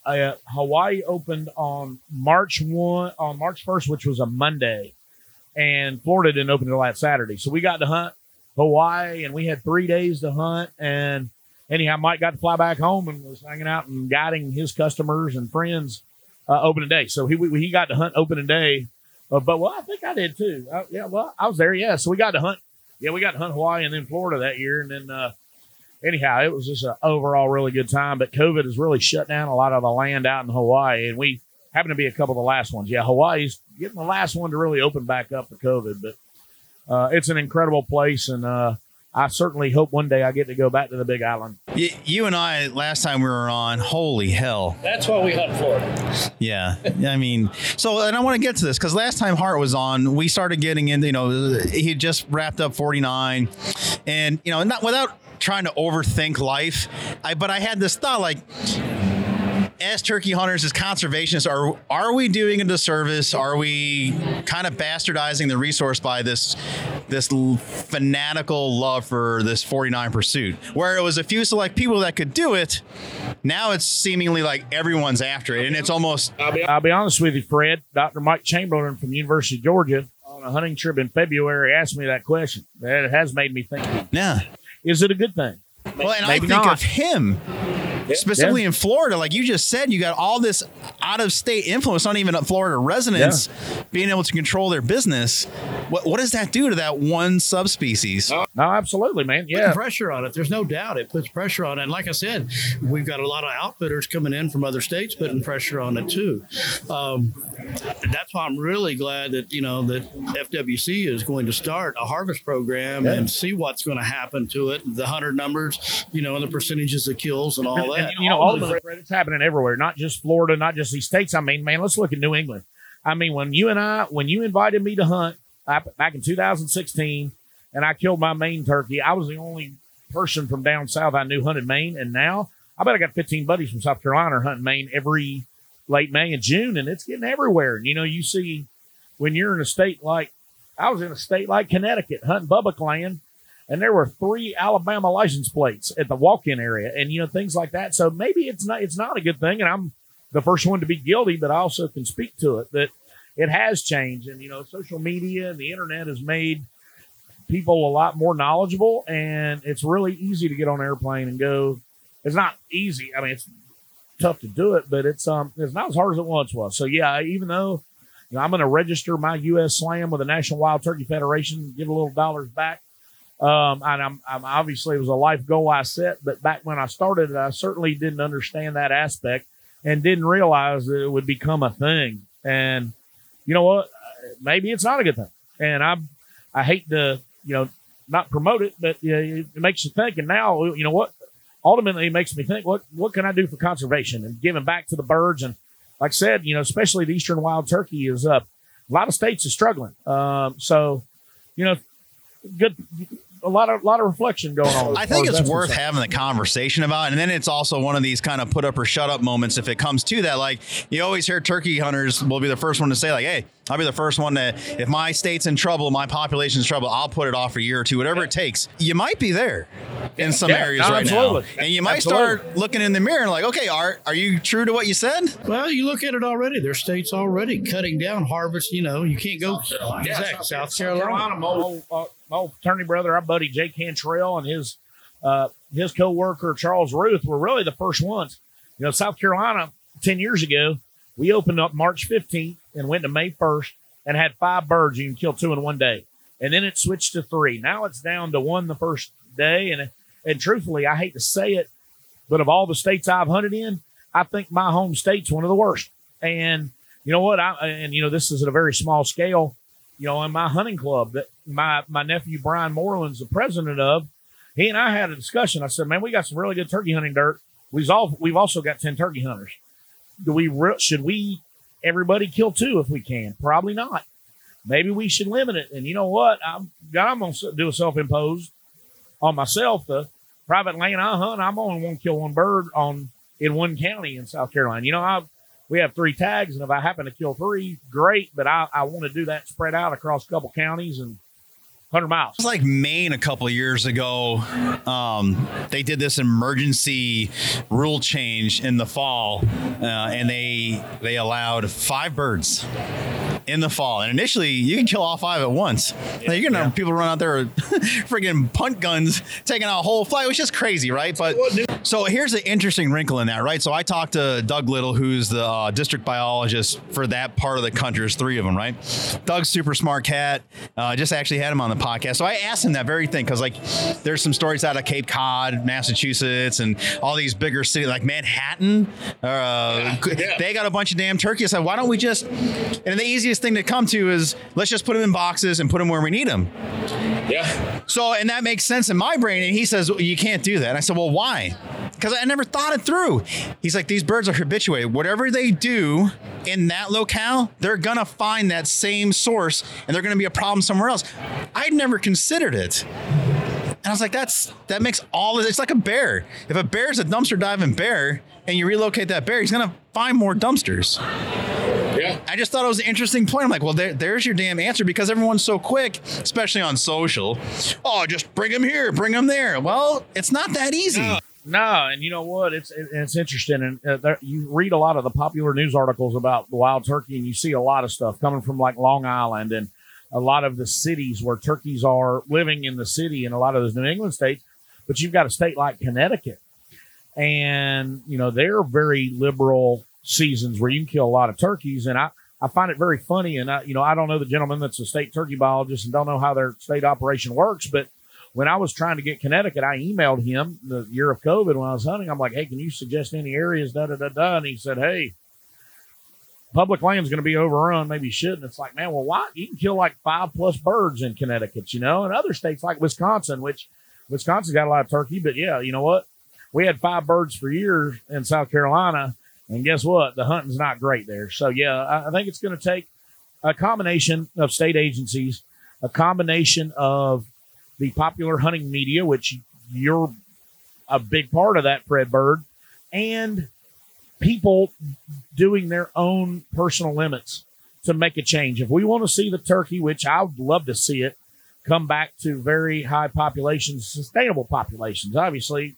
uh, Hawaii opened on March one on March 1st, which was a Monday, and Florida didn't open until that Saturday. So we got to hunt Hawaii, and we had three days to hunt. And anyhow, Mike got to fly back home and was hanging out and guiding his customers and friends uh, opening day. So he we, he got to hunt opening day. Uh, but well, I think I did too. Uh, yeah, well, I was there. Yeah, so we got to hunt. Yeah, we got hunt Hawaii and then Florida that year, and then. uh anyhow, it was just an overall really good time. But COVID has really shut down a lot of the land out in Hawaii, and we happen to be a couple of the last ones. Yeah, Hawaii's getting the last one to really open back up for COVID, but uh, it's an incredible place, and uh, I certainly hope one day I get to go back to the Big Island. You, you and I last time we were on, holy hell. That's why we hunt Florida. Yeah. I mean, so, and I want to get to this because last time Hart was on, we started getting into, you know, he just wrapped up 49 and, you know, not without trying to overthink life, I, but I had this thought like, as turkey hunters, as conservationists, are are we doing a disservice? Are we kind of bastardizing the resource by this this fanatical love for this 49 pursuit? Where it was a few select people that could do it, now it's seemingly like everyone's after it, and it's almost. I'll be, I'll be honest with you, Fred. Dr. Mike Chamberlain from University of Georgia on a hunting trip in February asked me that question. That has made me think. Yeah. Is it a good thing? Well, and Maybe I think not. of him specifically in Florida, like you just said, you got all this out of state influence, not even Florida residents being able to control their business. What, what does that do to that one subspecies? No, absolutely, man. Putting Yeah. pressure on it. There's no doubt it puts pressure on it. And like I said, we've got a lot of outfitters coming in from other states putting pressure on it too. Um, that's why I'm really glad that you know that FWC is going to start a harvest program and see what's going to happen to it, the hunter numbers, you know, and the percentages of kills and all And, you know, all Fred, it's happening everywhere, not just Florida, not just these states. I mean, man, let's look at New England. I mean, when you and I, when you invited me to hunt I, back in 2016, and I killed my Maine turkey, I was the only person from down south I knew hunted Maine, and now I bet I got 15 buddies from South Carolina hunting Maine every late May and June, and it's getting everywhere. And you know, you see when you're in a state like I was in a state like Connecticut hunting Bubbock land, and there were three Alabama license plates at the walk-in area, and you know things like that. So maybe it's not it's not a good thing, and I'm the first one to be guilty, but I also can speak to it that it has changed, and you know, social media and the internet has made people a lot more knowledgeable, and it's really easy to get on an airplane and go. It's not easy. I mean, it's tough to do it, but it's um it's not as hard as it once was. So yeah, even though I'm going to register my U.S. Slam with the National Wild Turkey Federation, give a little dollars back. Um, and I'm, I'm obviously it was a life goal I set, but back when I started it, I certainly didn't understand that aspect and didn't realize that it would become a thing. And you know what? Maybe it's not a good thing. And I, I hate to, you know, not promote it, but you know, it makes you think. And now, you know what? Ultimately, it makes me think, what what can I do for conservation and giving back to the birds? And like I said, you know, especially the eastern wild turkey is up. A lot of states are struggling. Um, so, you know, good, a lot of lot of reflection going on. I think it's worth concerned. having the conversation about, and then it's also one of these kind of put up or shut up moments if it comes to that. Like you always hear turkey hunters will be the first one to say, like, "Hey, I'll be the first one to if my state's in trouble, my population's in trouble, I'll put it off a year or two, whatever it takes." You might be there in some Yeah, areas right absolutely. now, and you might Absolutely. start looking in the mirror and like, "Okay, Art, are you true to what you said?" Well, you look at it already. There's states already cutting down harvest. You know, you can't go exact South Carolina. My old, uh, my old fraternity brother, our buddy Jake Cantrell, and his uh, his co-worker Charles Ruth were really the first ones. You know, South Carolina ten years ago, we opened up March 15th and went to May 1st and had five birds. You can kill two in one day, and then it switched to three. Now it's down to one the first day, and and truthfully, I hate to say it, but of all the states I've hunted in, I think my home state's one of the worst. And you know what? I and you know this is at a very small scale. You know, in my hunting club that my my nephew Brian Moreland's the president of, he and I had a discussion. I said, "Man, we got some really good turkey hunting dirt. We've all we've also got ten turkey hunters. Do we re- should we everybody kill two if we can? Probably not. Maybe we should limit it. And you know what? I'm I'm gonna do a self imposed on myself. The private land I hunt, I'm only going to kill one bird on in one county in South Carolina. You know, I we have three tags, and if I happen to kill three, great. But I, I want to do that spread out across a couple counties and hundred miles. It's like Maine a couple years ago. Um, they did this emergency rule change in the fall, uh, and they they allowed five birds in the fall. And initially, you can kill all five at once. Now, you're gonna have people run out there with friggin' punt guns, taking out a whole flight, which is crazy, right? But so here's an interesting wrinkle in that, right? So I talked to Doug Little, who's the uh, district biologist for that part of the country. There's three of them, right? Doug's super smart cat. Uh, just actually had him on the podcast. So I asked him that very thing because, like, there's some stories out of Cape Cod, Massachusetts, and all these bigger cities like Manhattan. Uh, They got a bunch of damn turkeys. I said, why don't we just? And the easiest easiest thing to come to is let's just put them in boxes and put them where we need them. Yeah. So, and that makes sense in my brain. And he says, well, you can't do that. And I said, well, why? Because I never thought it through. He's like, these birds are habituated. Whatever they do in that locale, they're going to find that same source and they're going to be a problem somewhere else. I'd never considered it. And I was like, that's that makes all it's like a bear. If a bear's a dumpster diving bear and you relocate that bear, he's gonna find more dumpsters. Yeah. I just thought it was an interesting point. I'm like, well, there, there's your damn answer because everyone's so quick, especially on social. Oh, just bring them here, bring them there. Well, it's not that easy. No. No, and you know what? It's it's interesting, and uh, there, you read a lot of the popular news articles about the wild turkey, and you see a lot of stuff coming from like Long Island and a lot of the cities where turkeys are living in the city in a lot of those New England states. But you've got a state like Connecticut, and you know they're very liberal seasons where you can kill a lot of turkeys, and I. I find it very funny, and I, you know, I don't know the gentleman that's a state turkey biologist and don't know how their state operation works, but when I was trying to get Connecticut, I emailed him the year of COVID when I was hunting. I'm like, hey, can you suggest any areas? Da da da da. And he said, hey, public land's going to be overrun. Maybe shouldn't. It's like, man, well, why? You can kill like five plus birds in Connecticut, you know, and other states like Wisconsin, which Wisconsin's got a lot of turkey. But yeah, you know what? We had five birds for years in South Carolina. And guess what? The hunting's not great there. So yeah, I, think it's going to take a combination of state agencies, a combination of the popular hunting media, which you're a big part of that, Fred Bird, and people doing their own personal limits to make a change. If we want to see the turkey, which I would love to see it, come back to very high populations, sustainable populations. Obviously,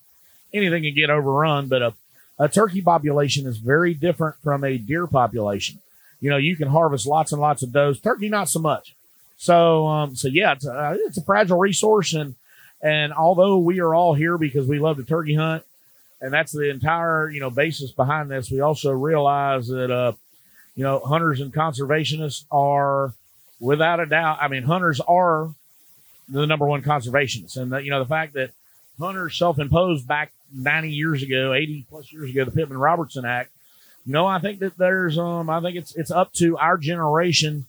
anything can get overrun, but a, a turkey population is very different from a deer population. You know, you can harvest lots and lots of does. Turkey, not so much. So, um, so yeah, it's a, it's a fragile resource, and and although we are all here because we love to turkey hunt, and that's the entire you know basis behind this, we also realize that uh, you know hunters and conservationists are without a doubt. I mean, hunters are the number one conservationists, and the, you know the fact that hunters self-imposed back 90 years ago, 80 plus years ago, the Pittman Robertson Act. You know, I think that there's um, I think it's it's up to our generation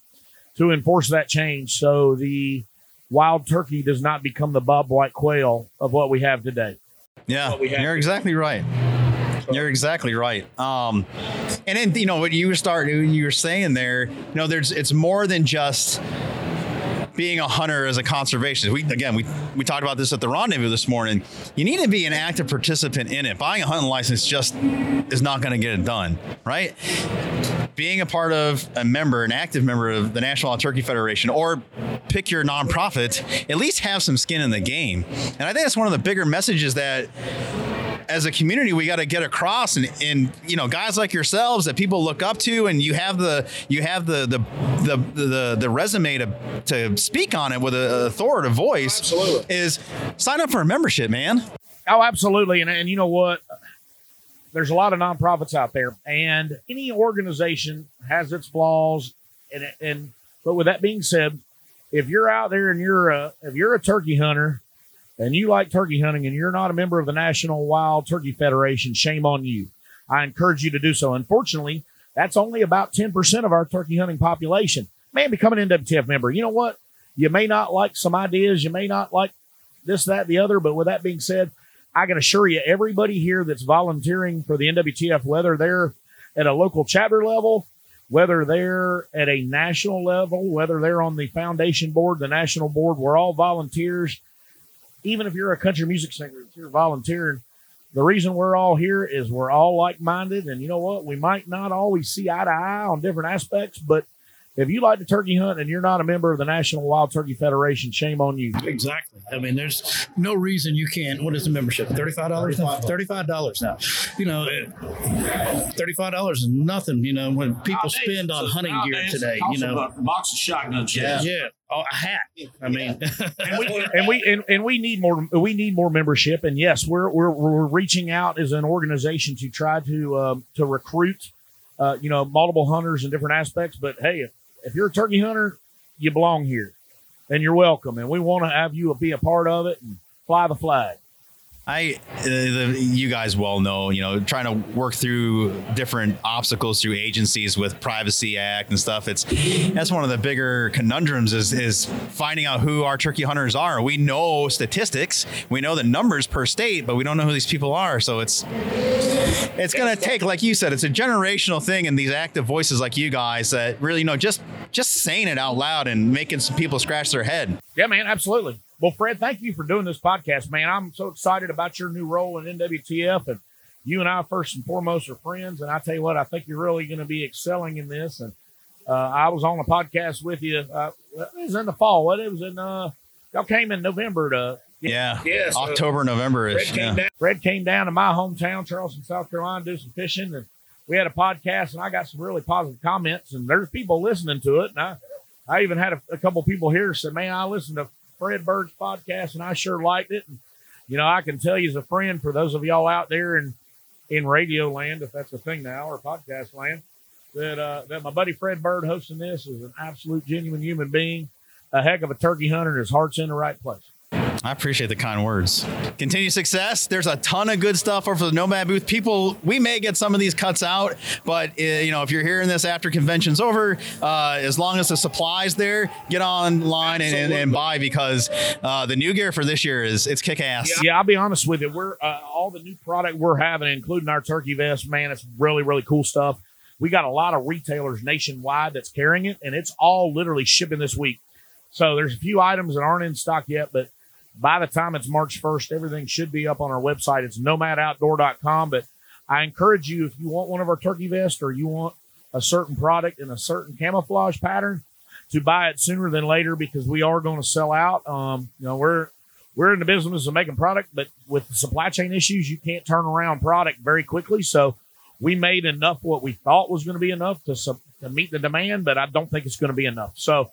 to enforce that change so the wild turkey does not become the bobwhite quail of what we have today. Yeah, you're exactly right. You're exactly right. Um, and then you know what you start you were saying there. You know, there's it's more than just being a hunter as a conservationist. We again we we talked about this at the rendezvous this morning. You need to be an active participant in it. Buying a hunting license just is not going to get it done, right? Being a part of a member, an active member of the National Wild Turkey Federation, or pick your nonprofit, at least have some skin in the game. And I think that's one of the bigger messages that as a community we got to get across and, and you know guys like yourselves that people look up to and you have the you have the the the the, the resume to to speak on it with an authoritative voice Absolutely. is sign up for a membership man Oh, absolutely. And, and you know what? There's a lot of nonprofits out there, and any organization has its flaws. And, and but with that being said, if you're out there and you're a if you're a turkey hunter and you like turkey hunting and you're not a member of the National Wild Turkey Federation, shame on you. I encourage you to do so. Unfortunately, that's only about 10% of our turkey hunting population. Man, become an NWTF member. You know what? You may not like some ideas, you may not like this, that, the other, but with that being said, I can assure you, everybody here that's volunteering for the NWTF, whether they're at a local chapter level, whether they're at a national level, whether they're on the foundation board, the national board, we're all volunteers. Even if you're a country music singer, if you're volunteering, the reason we're all here is we're all like minded. And you know what? We might not always see eye to eye on different aspects, but if you like to turkey hunt and you're not a member of the National Wild Turkey Federation, shame on you. Exactly. I mean, there's no reason you can't. What is the membership? Thirty-five dollars. Thirty-five dollars now. You know, thirty-five dollars is nothing. You know, when people spend on hunting gear today. You know, a box of shotgun shells. yeah, oh, a hat. I mean, and we and we and, and we need more we need more membership and yes we're we're, we're reaching out as an organization to try to um, to recruit uh, you know multiple hunters in different aspects but hey if, if you're a turkey hunter you belong here and you're welcome. And we want to have you be a part of it and fly the flag I, uh, the, you guys well know, you know, trying to work through different obstacles through agencies with Privacy Act and stuff. It's that's one of the bigger conundrums is is finding out who our turkey hunters are. We know statistics, we know the numbers per state, but we don't know who these people are. So it's it's going to take, like you said, it's a generational thing, and these active voices like you guys that really you know just just saying it out loud and making some people scratch their head. Yeah, man, absolutely. Well, Fred, thank you for doing this podcast, man. I'm so excited about your new role in NWTF, and you and I, first and foremost, are friends. And I tell you what, I think you're really going to be excelling in this. And uh, I was on a podcast with you. Uh, it was in the fall. What it was in? Uh, y'all came in November to. Yeah, yeah so October, November ish. Fred, yeah. came down, Fred came down to my hometown, Charleston, South Carolina, do some fishing, and we had a podcast, and I got some really positive comments, and there's people listening to it, and I, I even had a, a couple people here said, "Man, I listened to Fred Bird's podcast, and I sure liked it." And you know, I can tell you as a friend, for those of y'all out there in in radio land, if that's a thing now, or podcast land, that uh, that my buddy Fred Bird hosting this is an absolute genuine human being, a heck of a turkey hunter, and his heart's in the right place. I appreciate the kind words. Continue success. There's a ton of good stuff over the Nomad booth. People, we may get some of these cuts out, but uh, you know, if you're hearing this after convention's over, uh, as long as the supplies there, get online and, and, and, buy because uh, the new gear for this year is it's kick ass. Yeah, yeah, I'll be honest with you. We're uh, all the new product we're having, including our turkey vest. Man, it's really really cool stuff. We got a lot of retailers nationwide that's carrying it, and it's all literally shipping this week. So there's a few items that aren't in stock yet, but by the time it's March 1st, everything should be up on our website. It's nomadoutdoor.com. But I encourage you, if you want one of our turkey vests or you want a certain product in a certain camouflage pattern, to buy it sooner than later because we are going to sell out. Um, you know, we're we're in the business of making product, but with the supply chain issues, you can't turn around product very quickly. So we made enough what we thought was going to be enough to, to meet the demand, but I don't think it's going to be enough. So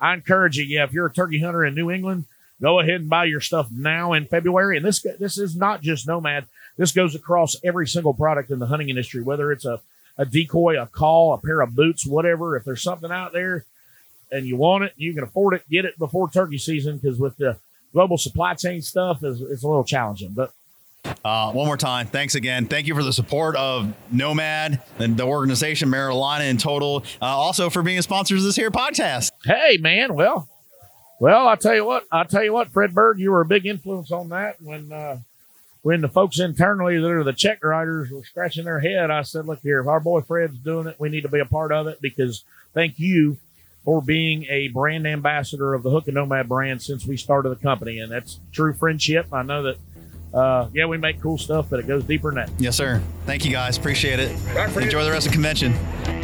I encourage you, yeah, if you're a turkey hunter in New England, go ahead and buy your stuff now in February. And this this is not just Nomad. This goes across every single product in the hunting industry, whether it's a, a decoy, a call, a pair of boots, whatever. If there's something out there and you want it, you can afford it, get it before turkey season because with the global supply chain stuff, is it's a little challenging. But uh, one more time, thanks again. Thank you for the support of Nomad and the organization, Marilina in total. Uh, also for being sponsors of this here podcast. Hey, man. Well, well, I tell you what, I tell you what, Fred Bird, you were a big influence on that when uh, when the folks internally that are the check writers were scratching their head. I said, look here, if our boy Fred's doing it, we need to be a part of it because thank you for being a brand ambassador of the Hook and Nomad brand since we started the company, and that's true friendship. I know that. Uh, yeah, we make cool stuff, but it goes deeper than that. Yes, sir. Thank you, guys. Appreciate it. Enjoy the rest of the convention.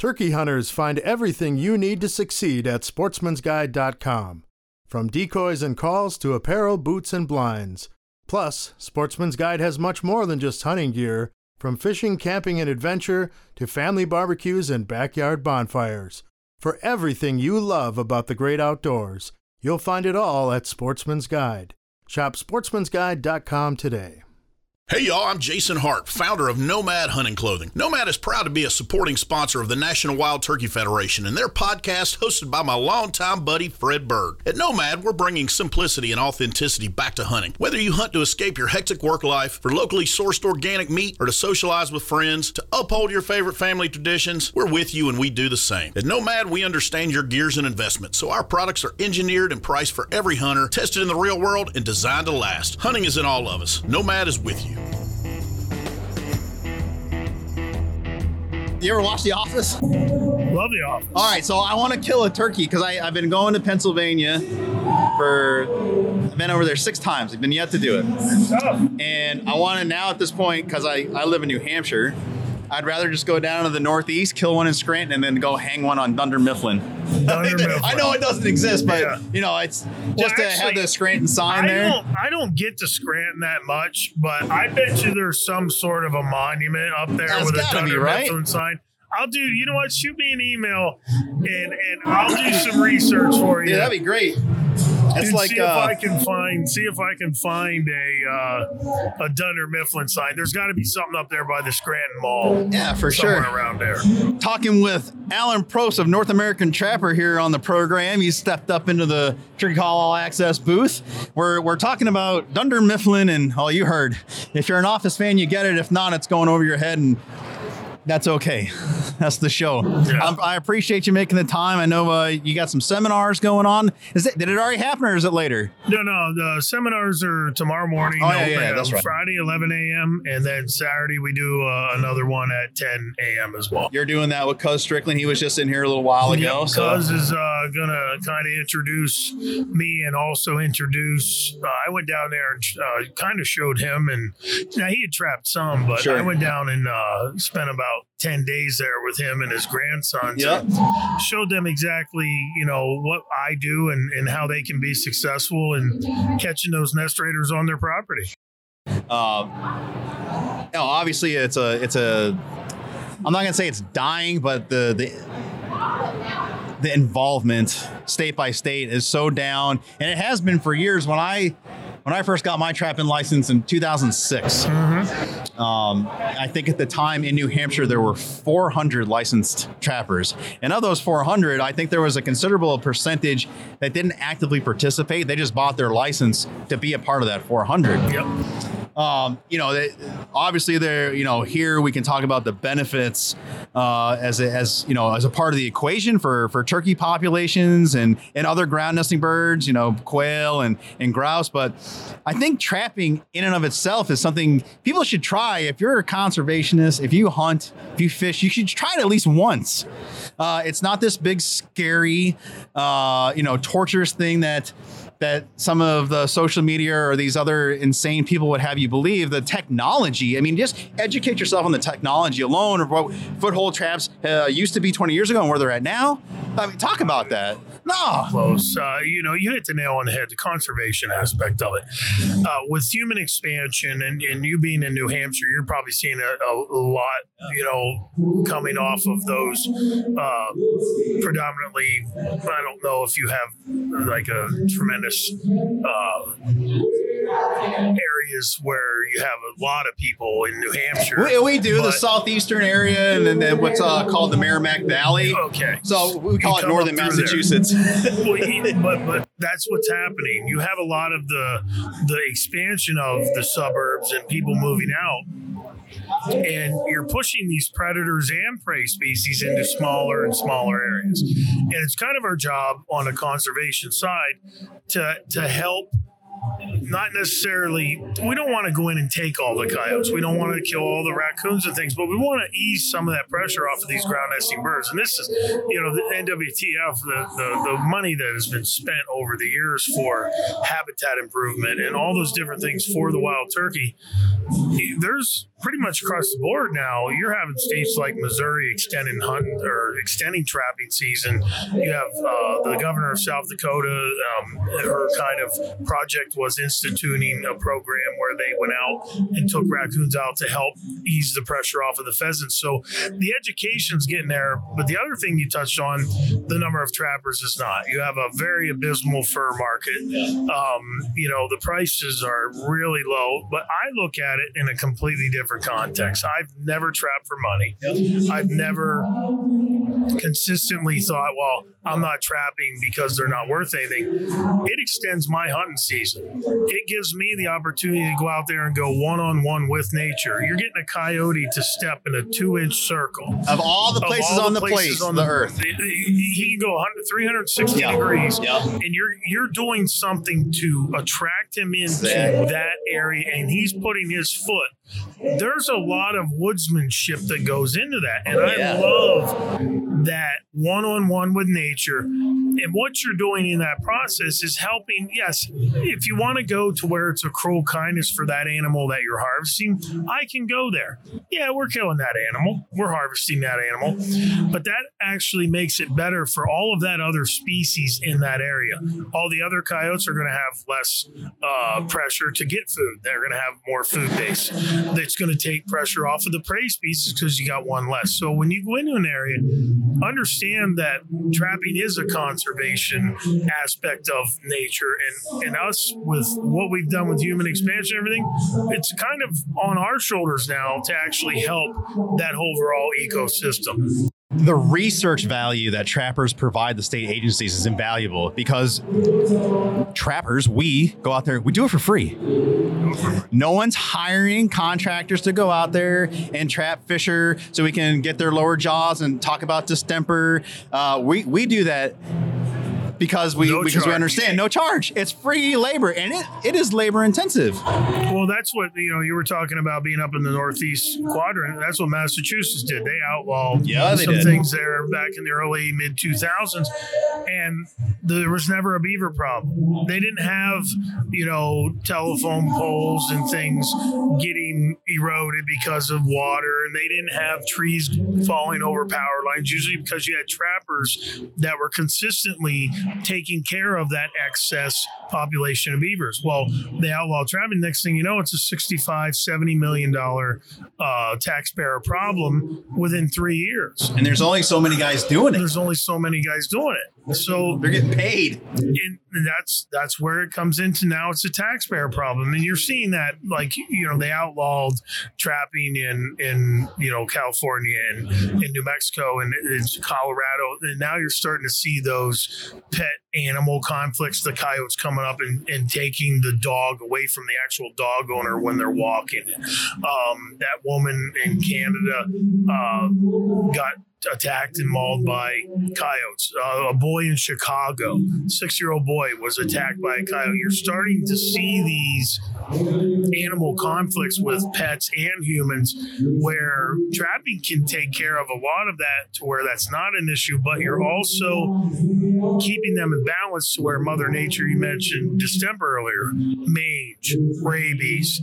Turkey hunters find everything you need to succeed at sportsmansguide.com. From decoys and calls to apparel, boots, and blinds. Plus, Sportsman's Guide has much more than just hunting gear, from fishing, camping, and adventure to family barbecues and backyard bonfires. For everything you love about the great outdoors, you'll find it all at Sportsman's Guide. Shop sportsmansguide.com today. Hey y'all, I'm Jason Hart, founder of Nomad Hunting Clothing. Nomad is proud to be a supporting sponsor of the National Wild Turkey Federation and their podcast hosted by my longtime buddy Fred Bird. At Nomad, we're bringing simplicity and authenticity back to hunting. Whether you hunt to escape your hectic work life, for locally sourced organic meat, or to socialize with friends, to uphold your favorite family traditions, we're with you and we do the same. At Nomad, we understand your gears and investments, so our products are engineered and priced for every hunter, tested in the real world, and designed to last. Hunting is in all of us. Nomad is with you. You ever watch The Office? Love the office. All right, so I want to kill a turkey because I've been going to Pennsylvania for, I've been over there six times. I've been yet to do it. And I want to now at this point, because I, I live in New Hampshire, I'd rather just go down to the Northeast, kill one in Scranton, and then go hang one on Dunder Mifflin. Dunder Mifflin. I know it doesn't exist, but Yeah. you know, it's just to have the Scranton sign I there. don't, I don't get to Scranton that much, but I bet you there's some sort of a monument up there That's with a gotta be, right? Mifflin sign. I'll do. You know what? Shoot me an email, and and I'll do some research for you. Yeah, that'd be great. It's like see if uh, I can find see if I can find a uh, a Dunder Mifflin sign. There's got to be something up there by the Scranton Mall. Yeah, for somewhere sure. around there. talking with Alan Prost of North American Trapper here on the program. He stepped up into the Turkey Call All Access booth. We're, we're talking about Dunder Mifflin, and oh, you heard. If you're an Office fan, you get it. If not, it's going over your head, and that's okay. That's the show. Um, I appreciate you making the time. I know uh, you got some seminars going on. Is it? Did it already happen, or is it later? No, no, the seminars are tomorrow morning. Oh, yeah, yeah, uh, that's right. Friday 11 a.m. and then Saturday we do uh, another one at 10 a.m. as well. You're doing that with Cuz Strickland. He was just in here a little while ago. Yep, so Cuz is uh, gonna kind of introduce me and also introduce. Uh, I went down there and uh, kind of showed him, and now he had trapped some, but Sure. I went down and uh, spent about ten days there with him and his grandsons. Yep. and showed them exactly, you know, what I do and, and how they can be successful in catching those nest raiders on their property. Um, you know, obviously it's a it's a I'm not gonna say it's dying, but the the the involvement state by state is so down, and it has been for years. When I when I first got my trapping license in 2006, um, I think at the time in New Hampshire there were 400 licensed trappers, and of those 400, I think there was a considerable percentage that didn't actively participate. They just bought their license to be a part of that 400 Yep. Um, you know, they, obviously they're, you know, here we can talk about the benefits uh, as a, as you know as a part of the equation for for turkey populations and and other ground nesting birds, you know, quail and and grouse. But I think trapping in and of itself is something people should try. If you're a conservationist, if you hunt, if you fish, you should try it at least once. Uh, it's not this big, scary, uh, you know, torturous thing that that some of the social media or these other insane people would have you believe the technology. I mean just educate yourself on the technology alone of what foothold traps uh, used to be 20 years ago and where they're at now. I mean talk about that no close. Uh, you know, you hit the nail on the head, the conservation aspect of it. Uh, with human expansion and, and you being in New Hampshire, you're probably seeing a, a, lot, you know, coming off of those uh, predominantly. I don't know if you have like a tremendous uh, areas where you have a lot of people in New Hampshire. we, we do the southeastern area and then, then what's uh, called the merrimack valley Okay. so we call You it northern up through there. massachusetts well, but but that's what's happening. You have a lot of the the expansion of the suburbs and people moving out, and you're pushing these predators and prey species into smaller and smaller areas. And it's kind of our job on the conservation side to to help. Not necessarily, we don't want to go in and take all the coyotes. We don't want to kill all the raccoons and things, but we want to ease some of that pressure off of these ground nesting birds. And this is, you know, the NWTF, the, the, the money that has been spent over the years for habitat improvement and all those different things for the wild turkey. There's pretty much across the board now. You're having states like Missouri extending hunting or extending trapping season. You have uh, the governor of South Dakota. Um, her kind of project was instituting a program where they went out and took raccoons out to help ease the pressure off of the pheasants. So the education's getting there. But the other thing you touched on, the number of trappers is not. You have a very abysmal fur market. Um, you know, the prices are really low, but I look at it in a completely different context. I've never trapped for money. I've never consistently thought, well, I'm not trapping because they're not worth anything. It extends my hunting season. It gives me the opportunity to go out there and go one on one with nature. You're getting a coyote to step in a two inch circle. of all the places all on the places place on the earth He can go 100, 360 Yeah. degrees, Yeah. and you're you're doing something to attract him into that area, and he's putting his foot. There's a lot of woodsmanship that goes into that, and I Yeah. love that one on one with nature. And what you're doing in that process is helping. Yes, if you want to go to where it's a cruel kindness for that animal that you're harvesting, I can go there. Yeah, we're killing that animal, we're harvesting that animal, but that actually makes it better for all of that other species in that area. All the other coyotes are going to have less uh, pressure to get food. They're going to have more food base. That's going to take pressure off of the prey species because you got one less. So when you go into an area, understand that trapping is a conservation aspect of nature, and and us with what we've done with human expansion, and everything, it's kind of on our shoulders now to actually help that overall ecosystem the research value that trappers provide the state agencies is invaluable because trappers, we go out there, we do it for free. No one's hiring contractors to go out there and trap fisher so we can get their lower jaws and talk about distemper. Uh, we, we do that because we no because we understand no charge. It's free labor and it, it is labor intensive. Well, that's what you know. You were talking about being up in the northeast quadrant. That's what Massachusetts did. They outlawed yeah, they some did. things there back in the early mid two thousands, and there was never a beaver problem. They didn't have you know telephone poles and things getting eroded because of water, and they didn't have trees falling over power lines. Usually because you had trappers that were consistently taking care of that excess population of beavers. Well, they outlaw trapping. Next thing you know, it's a 65, 70 million dollar uh, taxpayer problem within three years. And there's only so many guys doing it. There's only so many guys doing it. So they're getting paid. And that's that's where it comes into now. It's a taxpayer problem, and you're seeing that like you know they outlawed trapping in in you know California and in New Mexico and in Colorado, and now you're starting to see those pet animal conflicts. The coyotes coming up and, and taking the dog away from the actual dog owner when they're walking. Um, that woman in Canada uh, got attacked and mauled by coyotes. Uh, a boy in Chicago, six year old boy, was attacked by a coyote. You're starting to see these animal conflicts with pets and humans where trapping can take care of a lot of that to where that's not an issue, but you're also keeping them in balance to where Mother Nature, you mentioned distemper earlier, mange, rabies,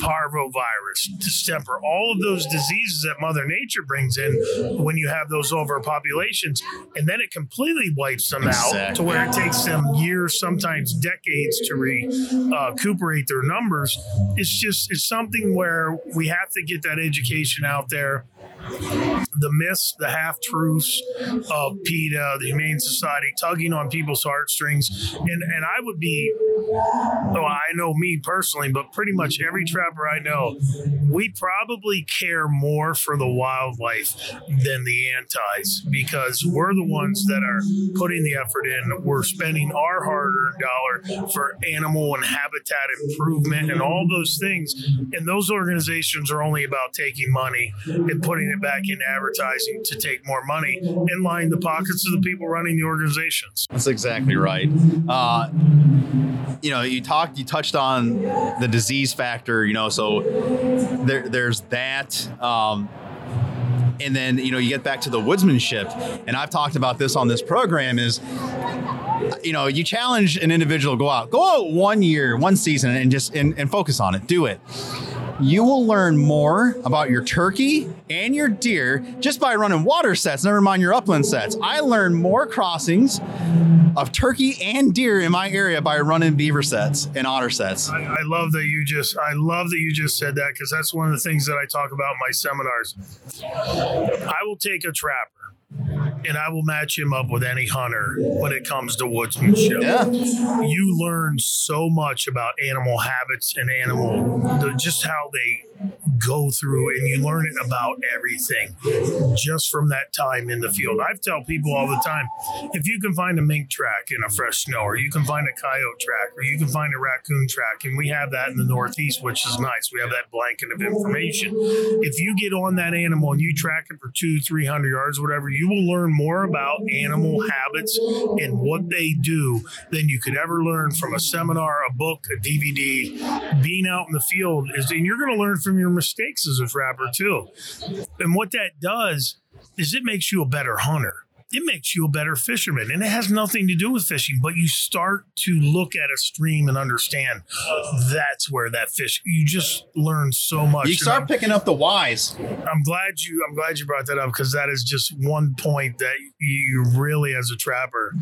parvovirus, distemper, all of those diseases that Mother Nature brings in when you have have those overpopulations, and then it completely wipes them exactly. out to where it takes them years, sometimes decades, to recuperate uh, their numbers. It's just it's something where we have to get that education out there the myths, the half truths of PETA, the Humane Society, tugging on people's heartstrings. And and I would be, oh, I know me personally, but pretty much every trapper I know, we probably care more for the wildlife than the antis because we're the ones that are putting the effort in. We're spending our hard earned dollar for animal and habitat improvement and all those things. And those organizations are only about taking money and putting it back in advertising to take more money and line the pockets of the people running the organizations. That's exactly right. Uh, you know, you talked, you touched on the disease factor. You know, so there, there's that. Um, and then you know you get back to the woodsmanship and i've talked about this on this program is you know you challenge an individual go out go out one year one season and just and, and focus on it do it you will learn more about your turkey and your deer just by running water sets, never mind your upland sets. I learned more crossings of turkey and deer in my area by running beaver sets and otter sets. I, I love that you just I love that you just said that because that's one of the things that I talk about in my seminars. I will take a trapper and I will match him up with any hunter when it comes to woodsmanship. Yeah. You learn so much about animal habits and animal, the, just how they go through and you learn it about everything just from that time in the field. I tell people all the time if you can find a mink track in a fresh snow, or you can find a coyote track, or you can find a raccoon track, and we have that in the Northeast, which is nice. We have that blanket of information. If you get on that animal and you track it for two, 300 yards, whatever, you will learn more about animal habits and what they do than you could ever learn from a seminar, a book, a DVD. Being out in the field is, and you're going to learn from your mistakes as a trapper too. And what that does is it makes you a better hunter it makes you a better fisherman. And it has nothing to do with fishing, but you start to look at a stream and understand that's where that fish, you just learn so much. You start picking up the whys. I'm glad you I'm glad you brought that up because that is just one point that you really as a trapper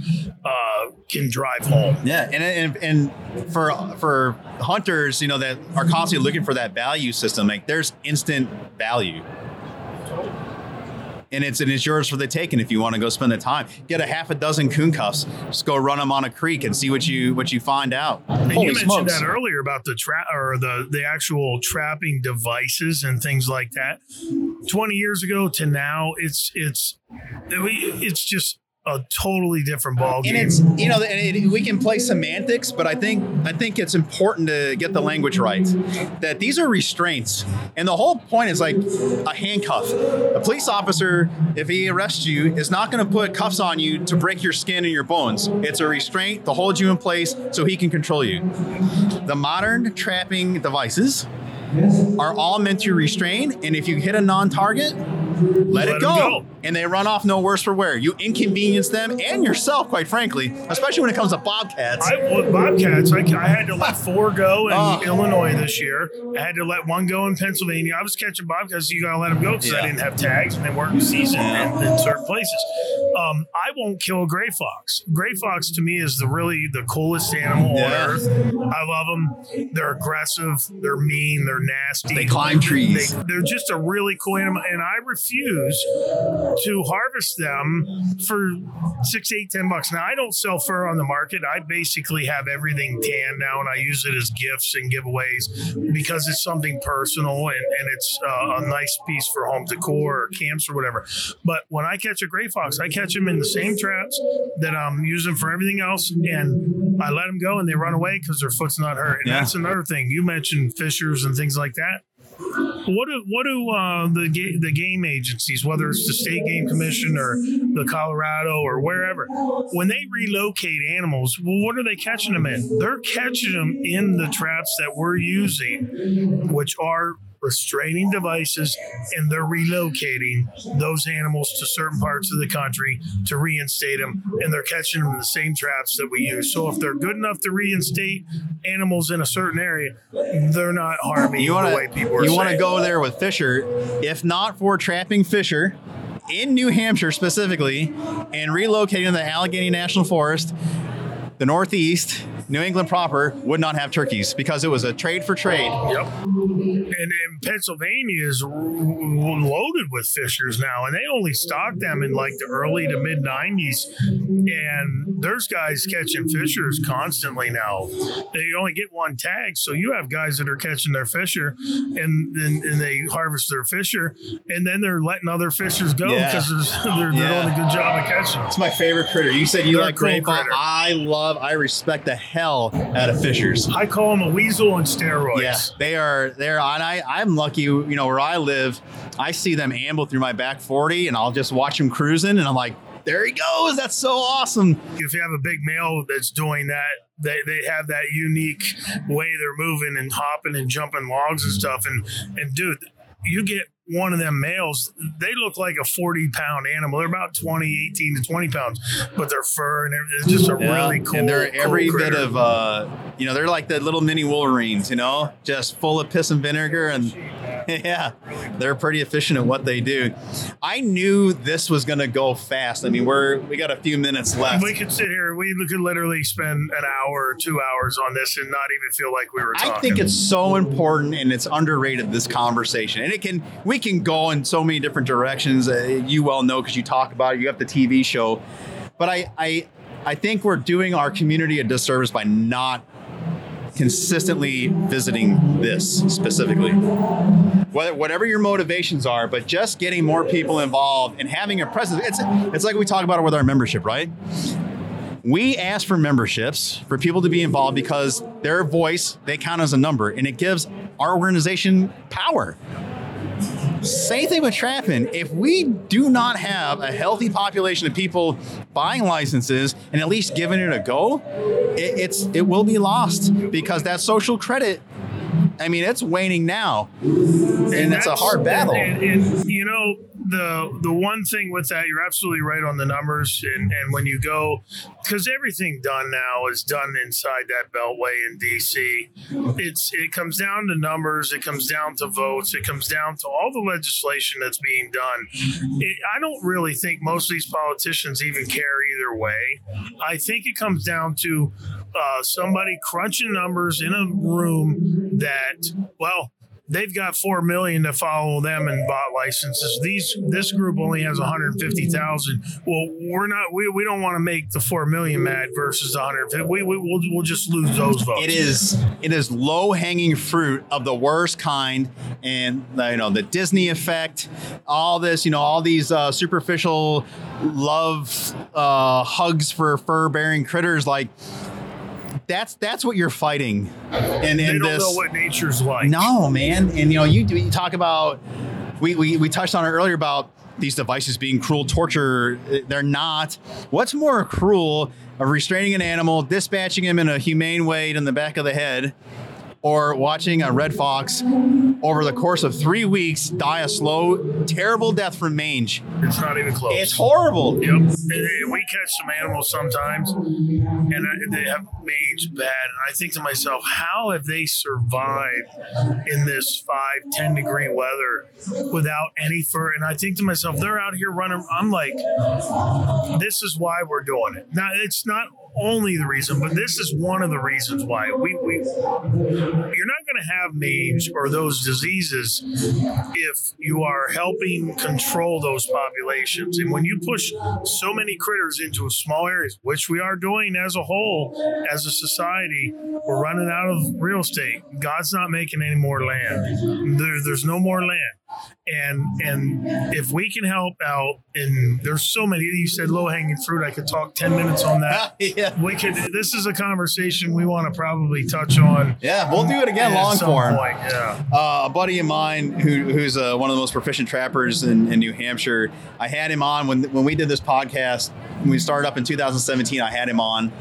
uh, can drive home. Yeah, and, and and for for hunters, you know, that are constantly looking for that value system, like there's instant value. And it's and it's yours for the taking if you want to go spend the time. Get a half a dozen coon cuffs, just go run them on a creek and see what you what you find out. And Holy you mentioned smokes! that earlier about the trap or the the actual trapping devices and things like that. Twenty years ago to now, it's it's it's just a totally different ball game. and game. it's you know and it, we can play semantics but i think i think it's important to get the language right that these are restraints and the whole point is like a handcuff a police officer if he arrests you is not going to put cuffs on you to break your skin and your bones it's a restraint to hold you in place so he can control you the modern trapping devices are all meant to restrain and if you hit a non-target let, Let it go. go. And they run off no worse for wear. You inconvenience them and yourself, quite frankly, especially when it comes to bobcats. I, with Bobcats, I, I had to let four go in Oh. Illinois this year. I had to let one go in Pennsylvania. I was catching Bobcats, so you got to let them go because I didn't have tags and they weren't in season Yeah. in, in certain places. Um, I won't kill a gray fox. Gray fox to me is the really the coolest animal Yeah. on earth. I love them. They're aggressive. They're mean. They're nasty. They climb trees. They, they're just a really cool animal, and I refuse to harvest them for six, eight, ten bucks. Now I don't sell fur on the market. I basically have everything tanned now, and I use it as gifts and giveaways because it's something personal and, and it's uh, a nice piece for home decor or camps or whatever. But when I catch a gray fox, I catch them in the same traps that I'm using for everything else, and I let them go, and they run away because their foot's not hurt. And Yeah. that's another thing. You mentioned fishers and things like that. What do what do uh, the ga- the game agencies, whether it's the state game commission or the Colorado or wherever, when they relocate animals, well, what are they catching them in? They're catching them in the traps that we're using, which are restraining devices, and they're relocating those animals to certain parts of the country to reinstate them, and they're catching them in the same traps that we use. So if they're good enough to reinstate animals in a certain area, they're not harming you want the way people are you want to go there with Fisher, if not for trapping Fisher in New Hampshire specifically, and relocating the Allegheny National Forest, the Northeast, New England proper would not have turkeys because it was a trade for trade. Yep. And, and Pennsylvania is loaded with fishers now, and they only stocked them in like the early to mid 90s. And there's guys catching fishers constantly now. They only get one tag, so you have guys that are catching their fisher and then and they harvest their fisher, and then they're letting other fishers go Yeah. because they're, they're Yeah. doing a good job of catching. It's my favorite critter. You said you They're like cool critter. I love, I respect the hell out of fishers. I call them a weasel on steroids. Yeah, they are. They're on. I I'm lucky. You know where I live, I see them amble through my back forty, and I'll just watch them cruising, and I'm like, there he goes. That's so awesome. if you have a big male that's doing that, they, they have that unique way they're moving and hopping and jumping logs and stuff. And and dude, you get one of them males, they look like a 40 pound animal. They're about 20, 18 to 20 pounds, but their fur and it's just a really cool. and they're cool every bit of, uh, you know, they're like the little mini Wolverines. You know, just full of piss and vinegar, and yeah, they're pretty efficient at what they do. I knew this was going to go fast. I mean, we're we got a few minutes left. we could sit here, we could literally spend an hour or two hours on this and not even feel like we were talking. I think it's so important and it's underrated this conversation, and it can we can go in so many different directions. Uh, you well know because you talk about it. You have the TV show, but I I I think we're doing our community a disservice by not consistently visiting this specifically. Whether, whatever your motivations are, but just getting more people involved and having a presence. It's it's like we talk about it with our membership, right? we ask for memberships for people to be involved because their voice they count as a number and it gives our organization power same thing with trapping if we do not have a healthy population of people buying licenses and at least giving it a go it, it's it will be lost because that social credit i mean it's waning now. And it's a hard battle. And, and, you know, the the one thing with that, you're absolutely right on the numbers, and and when you go, because everything done now is done inside that beltway in DC. It's it comes down to numbers, it comes down to votes, it comes down to all the legislation that's being done. It, I don't really think most of these politicians even care either way. I think it comes down to uh, somebody crunching numbers in a room that, well, they've got four million to follow them and bought licenses. These this group only has 150,000. Well, we're not. We, we don't want to make the four million mad versus 150. We, we we'll, we'll just lose those votes. It is it is low hanging fruit of the worst kind, and uh, you know the Disney effect, all this, you know, all these uh, superficial love uh, hugs for fur bearing critters, like that's that's what you're fighting. And in don't this, know what nature's like. no, man. And you know, you you talk about we we, we touched on it earlier about these devices being cruel torture. Eh, they're not. What's more cruel of restraining an animal, dispatching him in a humane way in the back of the head, or watching a red fox over the course of three weeks die a slow, terrible death from mange? It's not even close. It's horrible. Yep. And, and we catch some animals sometimes, and they have mange bad. And I think to myself, how have they survived in this five, 10 degree weather without any fur? And I think to myself, they're out here running. I'm like, this is why we're doing it. Now, it's not only the reason, but this is one of the reasons why we, we you're not going to have mange or those diseases if you are helping control those populations. And when you push so many critters into small areas, which we are doing as a whole, as a society, we're running out of real estate. God's not making any more land. There, there's no more land. And and if we can help out, and there's so many. You said low hanging fruit. I could talk ten minutes on that. yeah. We could. This is a conversation we want to probably touch on. Yeah, we'll do it again long form. point, Yeah. Uh, a buddy of mine who, who's uh, one of the most proficient trappers in, in New Hampshire. I had him on when when we did this podcast. When we started up in 2017, I had him on,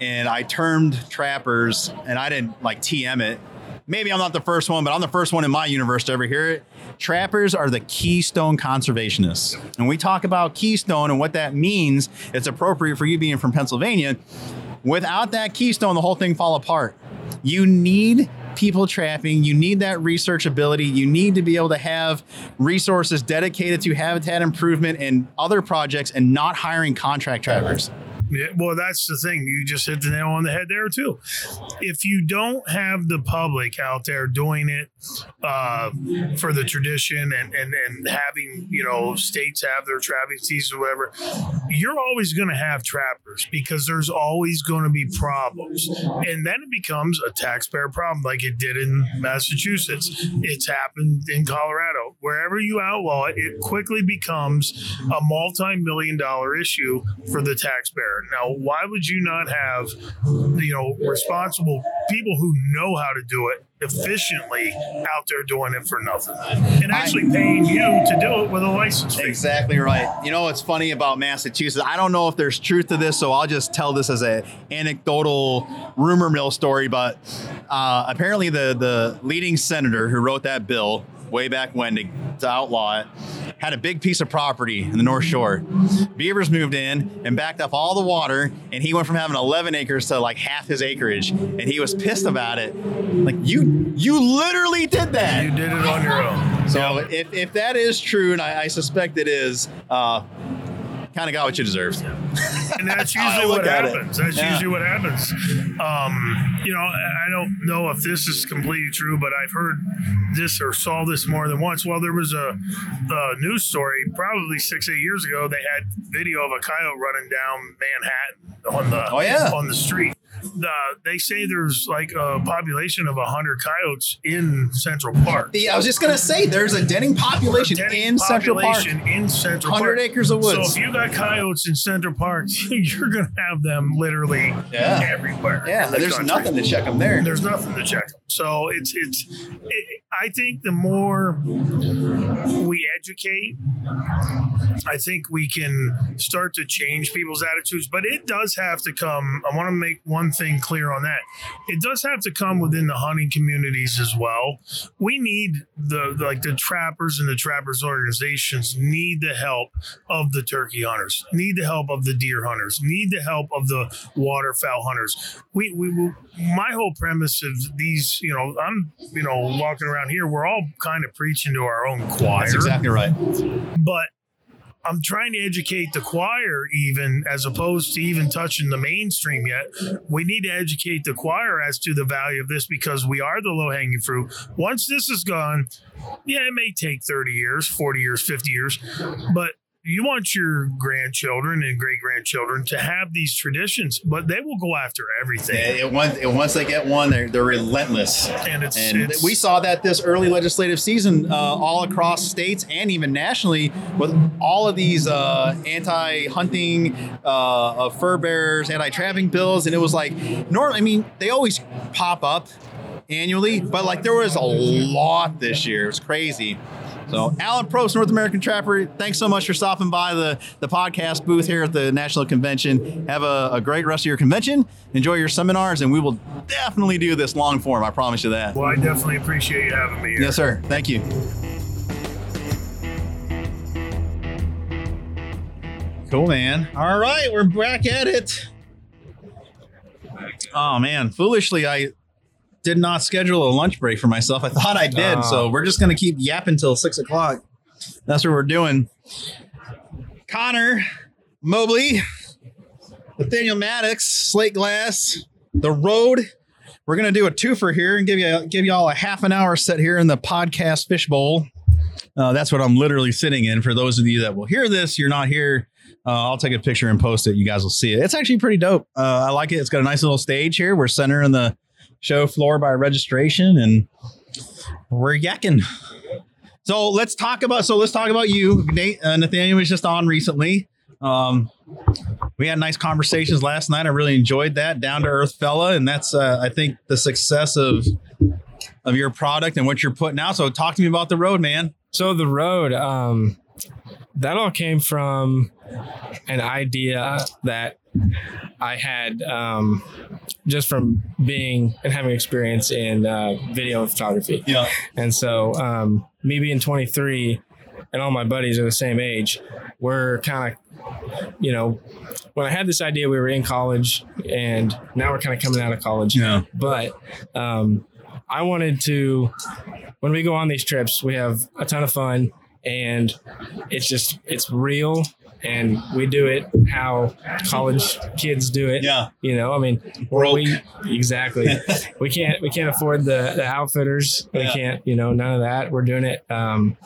and I termed trappers, and I didn't like TM it. Maybe I'm not the first one, but I'm the first one in my universe to ever hear it. Trappers are the keystone conservationists. And we talk about keystone and what that means. It's appropriate for you being from Pennsylvania. Without that keystone, the whole thing fall apart. You need people trapping. You need that research ability. You need to be able to have resources dedicated to habitat improvement and other projects and not hiring contract trappers. Yeah, well, that's the thing. You just hit the nail on the head there too. If you don't have the public out there doing it uh, for the tradition and, and and having you know states have their trapping season or whatever, you're always going to have trappers because there's always going to be problems, and then it becomes a taxpayer problem, like it did in Massachusetts. It's happened in Colorado. Wherever you outlaw it, it quickly becomes a multi-million dollar issue for the taxpayer. Now, why would you not have, you know, responsible people who know how to do it efficiently out there doing it for nothing and actually paying you to do it with a license fee? Exactly right. You know what's funny about Massachusetts? I don't know if there's truth to this, so I'll just tell this as a anecdotal rumor mill story. But uh, apparently, the the leading senator who wrote that bill way back when to, to outlaw it had a big piece of property in the North Shore. Beavers moved in and backed up all the water, and he went from having 11 acres to like half his acreage, and he was pissed about it. Like you, you literally did that. You did it on your own. So if, if that is true, and I, I suspect it is, uh, kind of got what you deserved. and that's usually what look at it. happens. That's Yeah. usually what happens. Um, you know, I I don't know if this is completely true, but I've heard this or saw this more than once. Well, there was a, a news story probably six, eight years ago. They had video of a coyote running down Manhattan on the Oh, yeah. on the street. The, they say there's like a population of hundred coyotes in Central Park. Yeah, I was just gonna say there's a denning population Denning in Central Park. population in Central 100 Park. acres of woods. So if you got coyotes in Central Park, you're going to have them literally Yeah. everywhere. Yeah, the there's country. nothing to check them there. There's nothing to check them. So it's it's. It, I think the more we we educate, I think we can start to change people's attitudes. But it does have to come. I want to make one thing clear on that. It does have to come within the hunting communities as well. We need the like the trappers and the trappers organizations need the help of the turkey hunters, need the help of the deer hunters, need the help of the waterfowl hunters. We we will. My whole premise of these, you know, I'm you know walking around here. We're all kind of preaching to our own choir. That's exactly right. But I'm trying to educate the choir, even as opposed to even touching the mainstream yet. We need to educate the choir as to the value of this because we are the low hanging fruit. Once this is gone, yeah, it may take 30 years, 40 years, 50 years, but you want your grandchildren and great grandchildren to have these traditions, but they will go after everything. Yeah, it, once, it, once they get one, they're, they're relentless. And it's, And it's we saw that this early legislative season, uh, all across states and even nationally, with all of these uh, anti-hunting, uh, of fur bearers, anti-trapping bills, and it was like, normally, I mean, they always pop up annually, but like there was a lot this year. It was crazy. So, Alan Probst, North American Trapper, thanks so much for stopping by the, the podcast booth here at the National Convention. Have a, a great rest of your convention. Enjoy your seminars, and we will definitely do this long form. I promise you that. well, I definitely appreciate you having me here. Yes, sir. Thank you. Cool, man. All right, we're back at it. Oh man, foolishly I did not schedule a lunch break for myself. I thought I did, so we're just gonna keep yapping till six o'clock. That's what we're doing. Connor Mobley, Nathaniel Maddox, Slate Glass, The Road. We're gonna do a twofer here and give you give y'all a half an hour set here in the podcast fishbowl. Uh, that's what I'm literally sitting in. For those of you that will hear this, you're not here. Uh, I'll take a picture and post it. You guys will see it. It's actually pretty dope. Uh, I like it. It's got a nice little stage here. We're centering the show floor by registration, and we're yakking. So let's talk about. So let's talk about you. Nate, uh, Nathaniel was just on recently. Um, we had nice conversations last night. I really enjoyed that. Down to earth fella, and that's uh, I think the success of of your product and what you're putting out. So talk to me about the road, man. So the road, um, that all came from an idea that I had um, just from being and having experience in uh, video and photography. Yeah. And so, um, me being 23 and all my buddies are the same age, we're kind of, you know, when I had this idea, we were in college and now we're kind of coming out of college. Yeah. But um, I wanted to, when we go on these trips, we have a ton of fun and it's just, it's real. And we do it how college kids do it. Yeah. You know, I mean, we exactly. we can't we can't afford the the outfitters. We Yeah. can't, you know, none of that. We're doing it, um,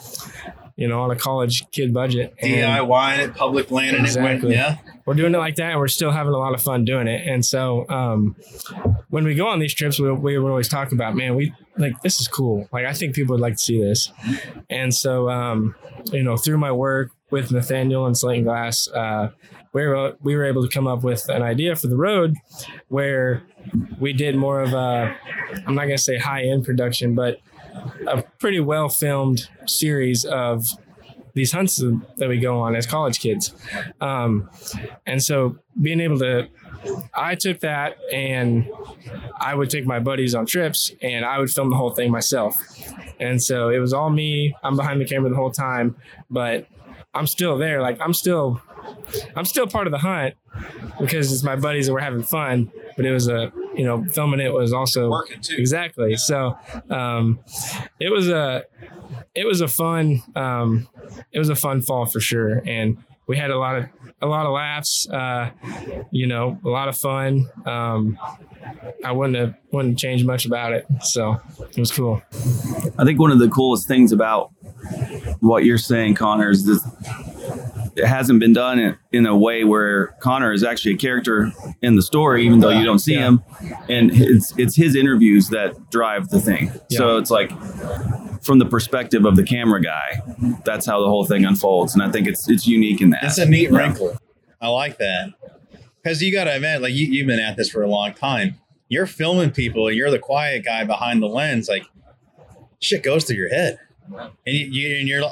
you know, on a college kid budget. And DIY it, public land, and it went. Exactly. Yeah. we're doing it like that, and we're still having a lot of fun doing it. And so, um, when we go on these trips, we, we would always talk about, man, we like this is cool. Like I think people would like to see this. And so, um, you know, through my work with Nathaniel and Slate and Glass, uh, we were we were able to come up with an idea for the road where we did more of a I'm not gonna say high end production, but a pretty well filmed series of these hunts that we go on as college kids. Um, and so being able to, I took that and I would take my buddies on trips and I would film the whole thing myself. And so it was all me. I'm behind the camera the whole time, but I'm still there. Like I'm still, I'm still part of the hunt because it's my buddies that were having fun. But it was a, you know, filming it was also Working too. exactly. So um, it was a, it was a fun, um, it was a fun fall for sure, and we had a lot of a lot of laughs. Uh, you know, a lot of fun. Um, I wouldn't have wouldn't change much about it. So it was cool. I think one of the coolest things about what you're saying, Connor, is this it hasn't been done in, in a way where Connor is actually a character in the story, even though you don't see him. And it's it's his interviews that drive the thing. So it's like from the perspective of the camera guy, that's how the whole thing unfolds. And I think it's it's unique in that. That's a neat Yeah. wrinkle. I like that because you got to admit, like you, you've been at this for a long time. You're filming people, and you're the quiet guy behind the lens. Like shit goes through your head, and you, you and you're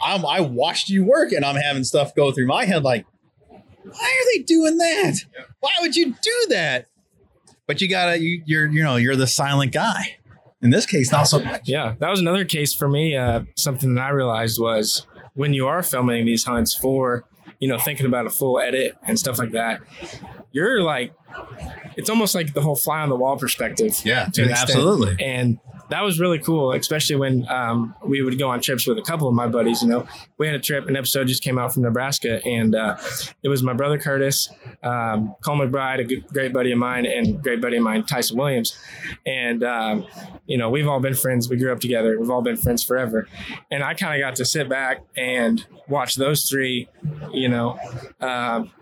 I'm, I watched you work and I'm having stuff go through my head like, why are they doing that? Why would you do that? But you gotta, you, you're, you know, you're the silent guy. In this case, not so much. Yeah, that was another case for me. Uh, something that I realized was when you are filming these hunts for, you know, thinking about a full edit and stuff like that, you're like, it's almost like the whole fly on the wall perspective. Yeah, an absolutely. And that was really cool, especially when um, we would go on trips with a couple of my buddies. You know, we had a trip, an episode just came out from Nebraska, and uh, it was my brother Curtis, um, Cole McBride, a good, great buddy of mine, and great buddy of mine, Tyson Williams. And, um, you know, we've all been friends. We grew up together. We've all been friends forever. And I kind of got to sit back and watch those three, you know, um,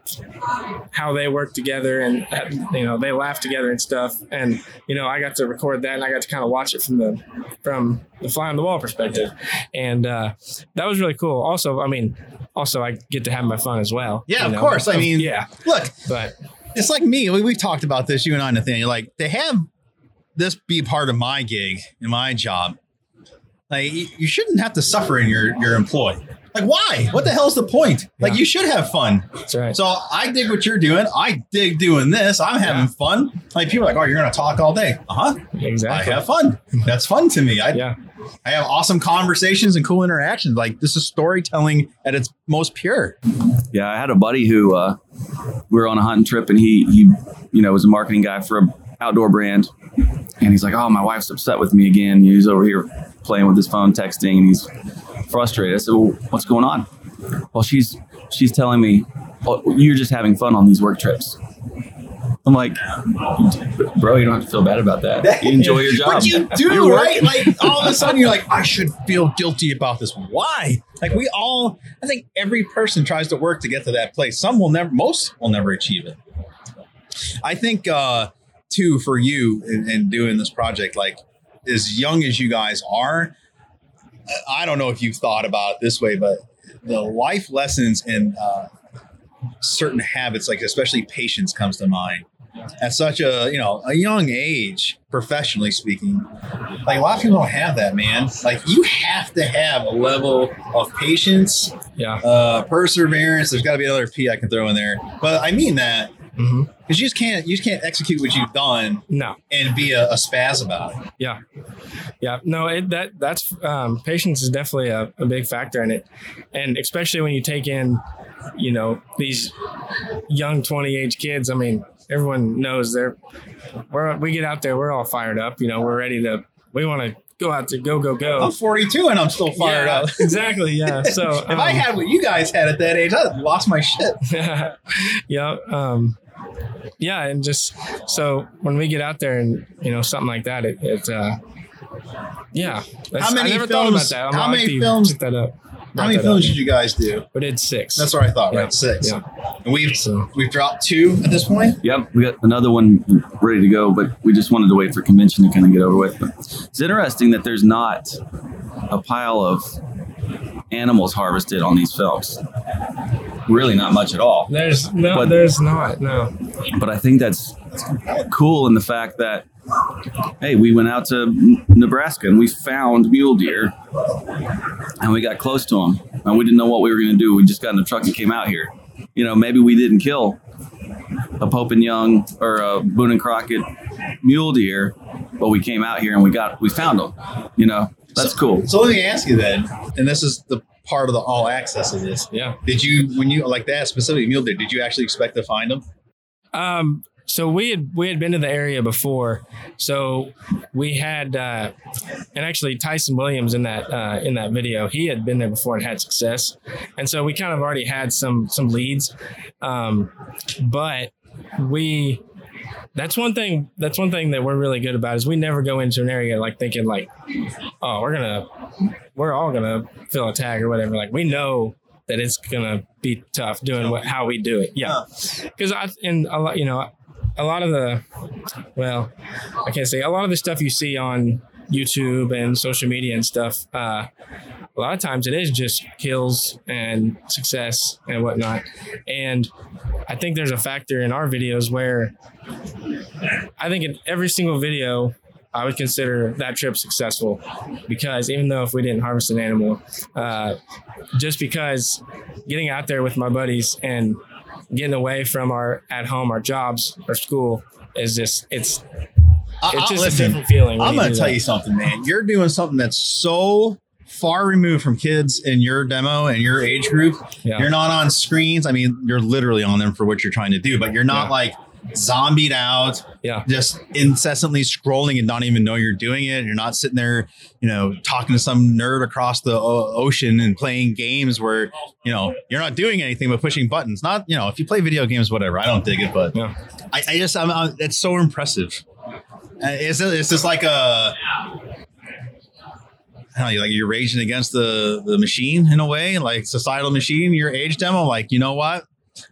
how they work together and you know they laugh together and stuff and you know i got to record that and i got to kind of watch it from the from the fly on the wall perspective and uh, that was really cool also i mean also i get to have my fun as well Yeah, you of course. I mean, yeah look, but it's like me. We, we've talked about this, you and I, Nathaniel. Like to have this be part of my gig and my job, like you you shouldn't have to suffer in your your employ. Like why? What the hell's the point? Like Yeah. you should have fun. that's right So I dig what you're doing. I dig doing this. I'm having fun. Like people are like, oh, you're gonna talk all day. Uh huh. Exactly. I have fun. That's fun to me. I yeah I have awesome conversations and cool interactions. Like this is storytelling at its most pure. Yeah, I had a buddy who uh, we were on a hunting trip, and he he you know was a marketing guy for a outdoor brand, and he's like, "Oh, my wife's upset with me again." He's over here playing with his phone, texting, and he's frustrated. I said, "Well, what's going on?" Well, she's she's telling me, oh, "You're just having fun on these work trips." I'm like, bro, you don't have to feel bad about that. You enjoy your job. But you do, right? Like all of a sudden you're like, I should feel guilty about this. Why? Like we all, I think every person tries to work to get to that place. Some will never, most will never achieve it. I think, uh, too, for you in, in doing this project, like as young as you guys are, I don't know if you've thought about it this way, but the life lessons and uh, certain habits, like especially patience, comes to mind at such a you know a young age, professionally speaking. Like a lot of people don't have that, man. Like you have to have a level of patience, yeah uh, perseverance. There's got to be another P I can throw in there, but I mean that hmm because you just can't you just can't execute what you've done no and be a, a spaz about it. Yeah, yeah. No, it, that that's um, patience is definitely a, a big factor in it, and especially when you take in, you know, these young twenty age kids. I mean, everyone knows they're we're we get out there, we're all fired up. You know, we're ready to we want to go out to go go go. I'm 42 and I'm still fired Yeah, up. exactly. Yeah. So if I um, had what you guys had at that age, I'd have lost my shit. yeah. Um, yeah, and just so when we get out there and you know something like that, it, it uh, yeah. That's- many I never thought about films- that. I'm how many films- picked that up. How many films up. did you guys do? We did six. That's what I thought, Yeah. right? Six. Yeah. And we've So- we've dropped two at this point. Yep, we got another one ready to go, but we just wanted to wait for convention to kind of get over with. But it's interesting that there's not a pile of animals harvested on these films. Really, not much at all. There's no. But- there's not. No. But I think that's cool in the fact that, hey, we went out to Nebraska and we found mule deer, and we got close to them, and we didn't know what we were going to do. We just got in the truck and came out here. You know, maybe we didn't kill a Pope and Young or a Boone and Crockett mule deer, but we came out here and we got we found them. You know, that's So- cool. So let me ask you then, and this is the part of the all access of this. Yeah. Did you, when you like that specific mule deer, did you actually expect to find them? Um. So we had we had been to the area before, so we had uh, and actually Tyson Williams in that uh, in that video he had been there before and had success, and so we kind of already had some some leads, um, but we that's one thing that's one thing that we're really good about is we never go into an area like thinking like oh we're gonna we're all gonna fill a tag or whatever. Like we know that it's gonna be tough doing what how we do it. Yeah. Because I and a lot, you know, a lot of the, well, I can't say a lot of the stuff you see on YouTube and social media and stuff. Uh, a lot of times it is just kills and success and whatnot, and I think there's a factor in our videos where I think in every single video I would consider that trip successful because even though if we didn't harvest an animal, uh, just because getting out there with my buddies and getting away from our at home, our jobs, our school is just it's it's just a different feeling. I'm going to tell that. you something, man. You're doing something that's so far removed from kids in your demo and your age group. Yeah. You're not on screens. I mean, you're literally on them for what you're trying to do, but you're not Yeah. like zombied out, Yeah. just incessantly scrolling and don't even know you're doing it. You're not sitting there, you know, talking to some nerd across the o- ocean and playing games where, you know, you're not doing anything but pushing buttons. Not, you know, if you play video games, whatever. I don't dig it, but Yeah. I, I just, I'm, i it's so impressive. Uh, It's, it's just like a, Don't like you're raging against the the machine in a way, like societal machine. Your age demo, like you know what?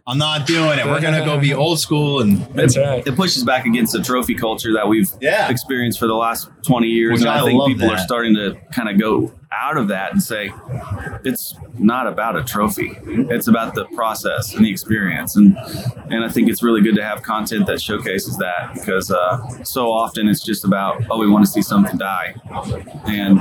I'm not doing it. We're gonna go be old school and That's right. It pushes back against the trophy culture that we've Yeah. experienced for the last 20 years. Which and I, I think love people are starting to kind of go out of that and say, it's not about a trophy. It's about the process and the experience. And and I think it's really good to have content that showcases that because uh, so often it's just about, oh, we want to see something die. And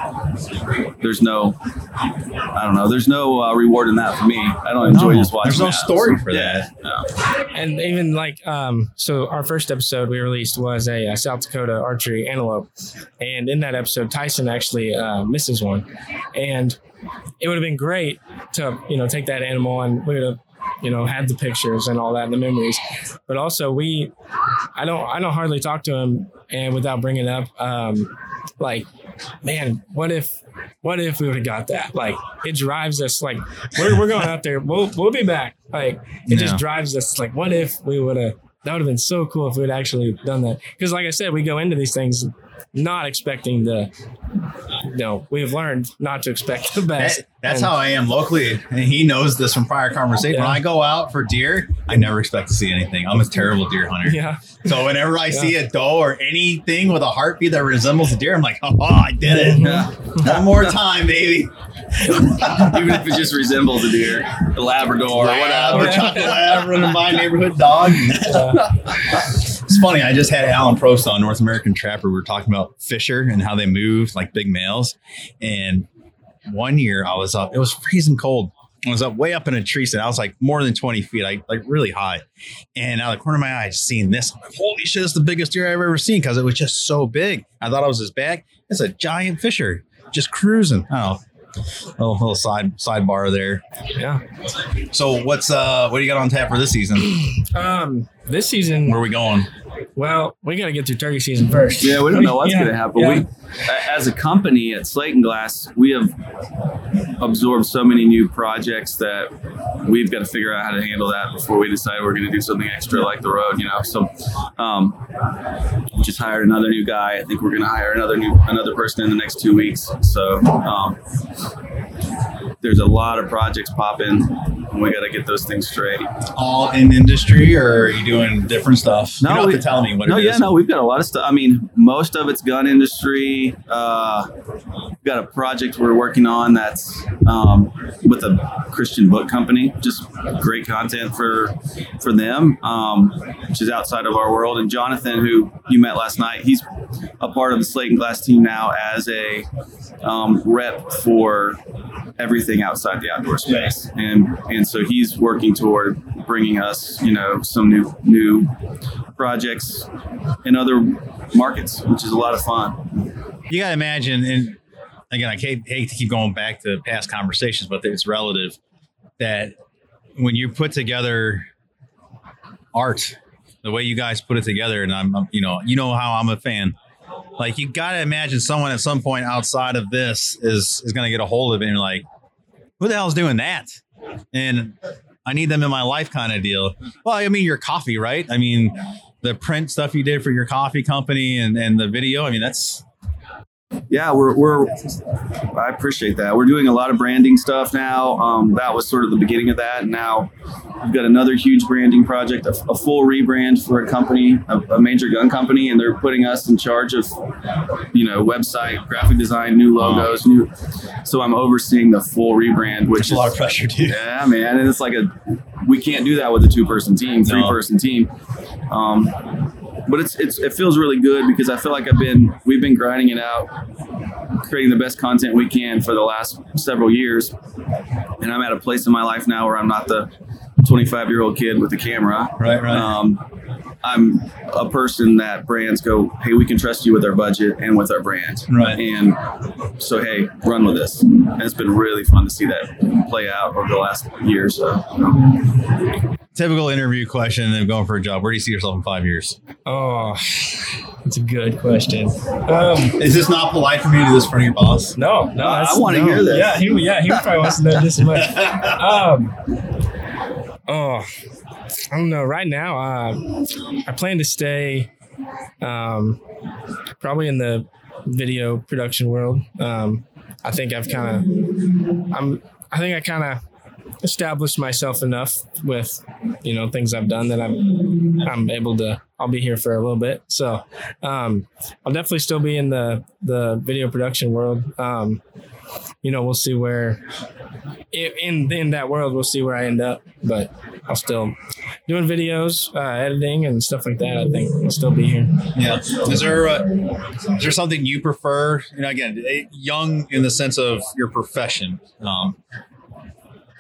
there's no, I don't know, there's no uh, reward in that for me. I don't enjoy No, just watching there's no that. story for Yeah, that. no. and even like um so our first episode we released was a, uh south dakota archery antelope and in that episode tyson actually uh, misses one. And it would have been great to you know take that animal and we would have you know had the pictures and all that and the memories. But also we i don't i don't hardly talk to him and without bringing up um like man what if what if we would have got that? Like it drives us like we're, we're going out there. We'll we'll be back. Like it Yeah. just drives us like what if we would have that would have been so cool if we'd actually done that. Because like i said we go into these things not expecting the you know we've learned not to expect the best That- that's And- how I am locally, and he knows this from prior conversation. When I go out for deer, I never expect to see anything. I'm a terrible deer hunter. yeah So whenever I see a doe or anything with a heartbeat that resembles a deer, I'm like, oh, I did it. Yeah. One more time, baby. Even if it just resembles a deer, a Labrador, or whatever. or chocolate lab, running my neighborhood dog. It's funny. I just had Alan Probst on North American Trapper. We were talking about Fisher and how they move like big males. And one year I was up, it was freezing cold. I was up way up in a tree stand. I was like more than 20 feet, like, like really high. And out of the corner of my eye, I seen this. I'm like, holy shit, it's the biggest deer I've ever seen because it was just so big. I thought it was his back. It's a giant Fisher just cruising. Oh. Little, little side sidebar there. yeah So what's uh what do you got on tap for this season? um this season Where are we going? well we got to get through turkey season first Yeah, we don't know what's Yeah, going to happen. yeah. We, as a company at Slate and Glass, we have absorbed so many new projects that we've got to figure out how to handle that before we decide we're going to do something extra like the road. You know, so um, we just hired another new guy. I think we're going to hire another new another person in the next two weeks. So um, there's a lot of projects popping. and We got to get those things straight. All in industry, or are you doing different stuff? you don't have we- to tell me what no, it yeah, is. no, we've got a lot of stuff. I mean, most of it's gun industry. Uh, we've got a project we're working on that's um, with a Christian book company. Just great content for for them, um, which is outside of our world. And Jonathan, who you met last night, he's a part of the Slate and Glass team now as a um, rep for everything outside the outdoor space, and and so he's working toward bringing us, you know, some new new projects in other markets, which is a lot of fun. You got to imagine, and again, I hate, to keep going back to past conversations, but it's relative that when you put together art, the way you guys put it together, and I'm, I'm- you know, you know how I'm a fan. Like you got to imagine someone at some point outside of this is is going to get a hold of it and like, who the hell's doing that? And I need them in my life, kind of deal. Well, I mean, your coffee, right? I mean, the print stuff you did for your coffee company and and the video. I mean, that's Yeah, we're, we're I appreciate that. We're doing a lot of branding stuff now. Um, that was sort of the beginning of that. Now we've got another huge branding project, a, a full rebrand for a company, a, a major gun company, and they're putting us in charge of, you know, website, graphic design, new logos, new. So I'm overseeing the full rebrand, which a is lot of pressure, dude. Yeah, man, and it's like a we can't do that with a two person team, three person team. Um, but it's it's it feels really good because I feel like I've been we've been grinding it out, creating the best content we can for the last several years, and I'm at a place in my life now where I'm not the 25 year old kid with a camera. Right, right. Um, I'm a person that brands go, hey, we can trust you with our budget and with our brand. Right. And so, hey, run with this. And it's been really fun to see that play out over the last year or so. Typical interview question of going for a job. Where do you see yourself in five years? Oh, that's a good question. Um, Is this not polite for me to do this in front of your boss? no, no, I wanna no. hear this. Yeah, he, yeah, he probably wants to know this much. Um, oh, I don't know. Right now, uh, I plan to stay um, probably in the video production world. Um, I think I've kind of, I'm, I think I kind of established myself enough with, you know, things I've done that I'm, I'm able to. I'll be here for a little bit, so um, I'll definitely still be in the the video production world. Um, you know, we'll see where in in that world we'll see where I end up, but I'll still doing videos, uh, editing, and stuff like that. I think I'll still be here. Yeah. Is there uh, is there something you prefer? You know, again, eh, young in the sense of your profession. Um,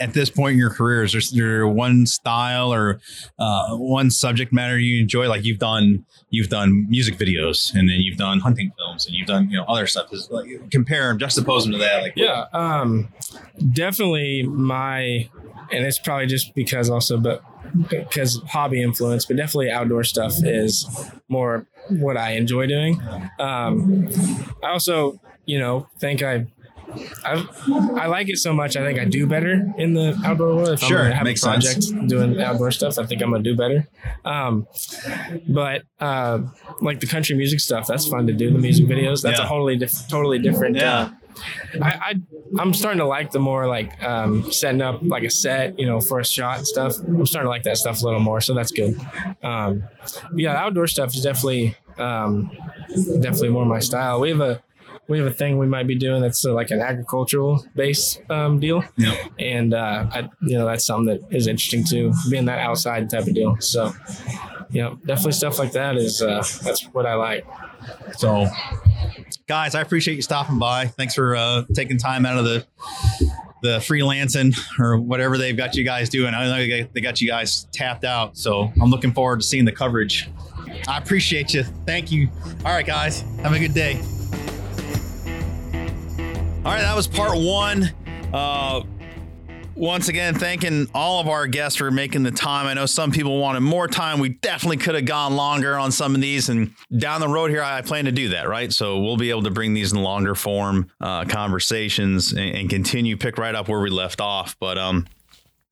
at this point in your career, is there, there one style or uh, one subject matter you enjoy? Like you've done, you've done music videos, and then you've done hunting films, and you've done you know other stuff. Like compare them, juxtapose them to that. Like Yeah, um, definitely my, and it's probably just because also, but because hobby influence, but definitely outdoor stuff is more what I enjoy doing. Um, I also, you know, think I. I, I like it so much. I think I do better in the outdoor world. If Sure, I'm gonna have makes a project sense. doing outdoor stuff, I think I'm gonna do better. Um, but uh, like the country music stuff, that's fun to do. The music videos, that's Yeah. a totally diff- totally different. Yeah. Uh, I, I I'm starting to like the more like um, setting up like a set, you know, for a shot and stuff. I'm starting to like that stuff a little more, so that's good. Um, yeah, outdoor stuff is definitely um, definitely more my style. We have a we have a thing we might be doing that's uh, like an agricultural base um, deal, Yeah. and uh, I, you know that's something that is interesting too, being that outside type of deal. So, you know, definitely stuff like that is uh, that's what I like. So, guys, I appreciate you stopping by. Thanks for uh, taking time out of the the freelancing or whatever they've got you guys doing. I know they got you guys tapped out, so I'm looking forward to seeing the coverage. I appreciate you. Thank you. All right, guys, have a good day. All right, that was part one. Uh, once again, thanking all of our guests for making the time. I know some people wanted more time. We definitely could have gone longer on some of these, and down the road here, I plan to do that. Right, so we'll be able to bring these in longer form uh, conversations and, and continue pick right up where we left off. But um,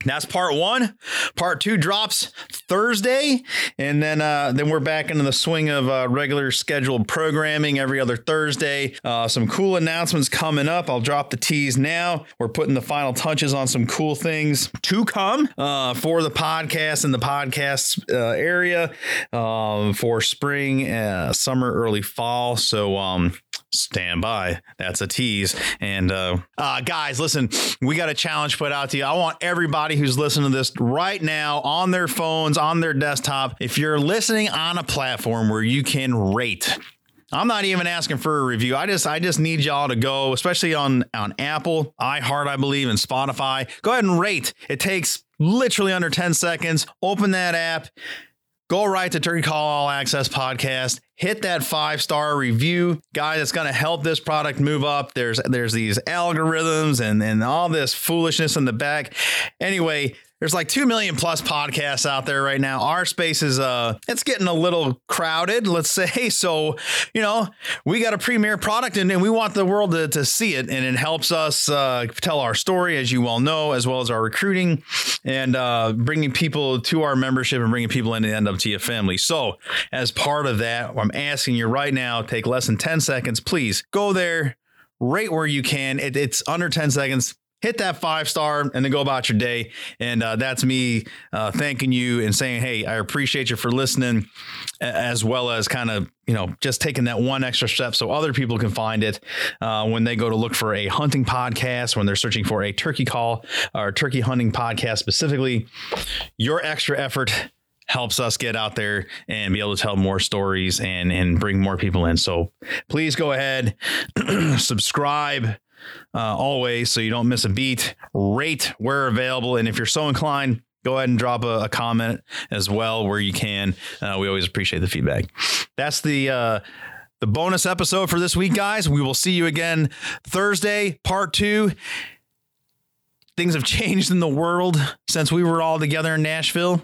that's part one. Part two drops Thursday, and then uh, then we're back into the swing of uh, regular scheduled programming every other Thursday. Uh, some cool announcements coming up. I'll drop the tease now. We're putting the final touches on some cool things to come uh, for the podcast and the podcast uh, area um, for spring, uh, summer, early fall. So um, stand by. That's a tease. And uh, uh, guys, listen, we got a challenge put out to you. I want everybody who's listening to this right now on their phones, on their desktop, if you're listening on a platform where you can rate. I'm not even asking for a review. I just I just need y'all to go, especially on on Apple, iHeart, I believe, and Spotify. Go ahead and rate. It takes literally under 10 seconds. Open that app, go right to Turkey Call All Access Podcast. Hit that five star review, guys. It's going to help this product move up. There's there's these algorithms and and all this foolishness in the back. Anyway, there's like 2 million plus podcasts out there right now. Our space is uh it's getting a little crowded, let's say. So, you know, we got a premier product and, and we want the world to, to see it and it helps us uh, tell our story as you well know as well as our recruiting and uh, bringing people to our membership and bringing people into the NWTF family. So, as part of that, I'm asking you right now, take less than 10 seconds, please go there, rate where you can. It, it's under 10 seconds. Hit that five star and then go about your day. And uh, that's me uh, thanking you and saying, hey, I appreciate you for listening, as well as kind of, you know, just taking that one extra step so other people can find it uh, when they go to look for a hunting podcast, when they're searching for a turkey call or turkey hunting podcast specifically. Your extra effort helps us get out there and be able to tell more stories and and bring more people in. So please go ahead, subscribe uh, always so you don't miss a beat. Rate where available, and if you're so inclined, go ahead and drop a, a comment as well where you can. Uh, we always appreciate the feedback. That's the. Uh, the bonus episode for this week, guys. We will see you again Thursday, part two. Things have changed in the world since we were all together in Nashville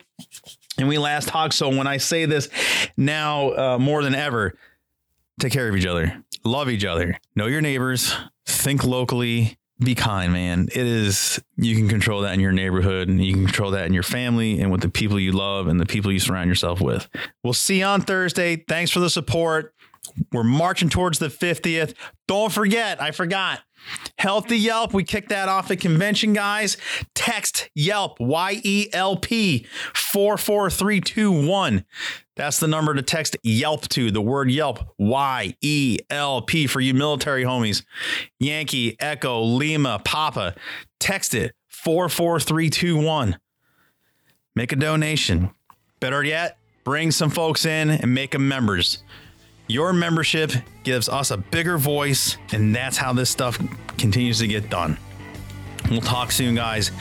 and we last talked. So when I say this now uh, more than ever, take care of each other, love each other, know your neighbors, think locally, be kind, man. It is, you can control that in your neighborhood and you can control that in your family and with the people you love and the people you surround yourself with. We'll see you on Thursday. Thanks for the support. We're marching towards the 50th. Don't forget, I forgot. Healthy Yelp. We kicked that off at convention, guys. Text Yelp, Y E L P 44321. That's the number to text Yelp to. The word Yelp, Y E L P for you military homies. Yankee, Echo, Lima, Papa. Text it 44321. Make a donation. Better yet, bring some folks in and make them members. Your membership gives us a bigger voice, and that's how this stuff continues to get done. We'll talk soon, guys.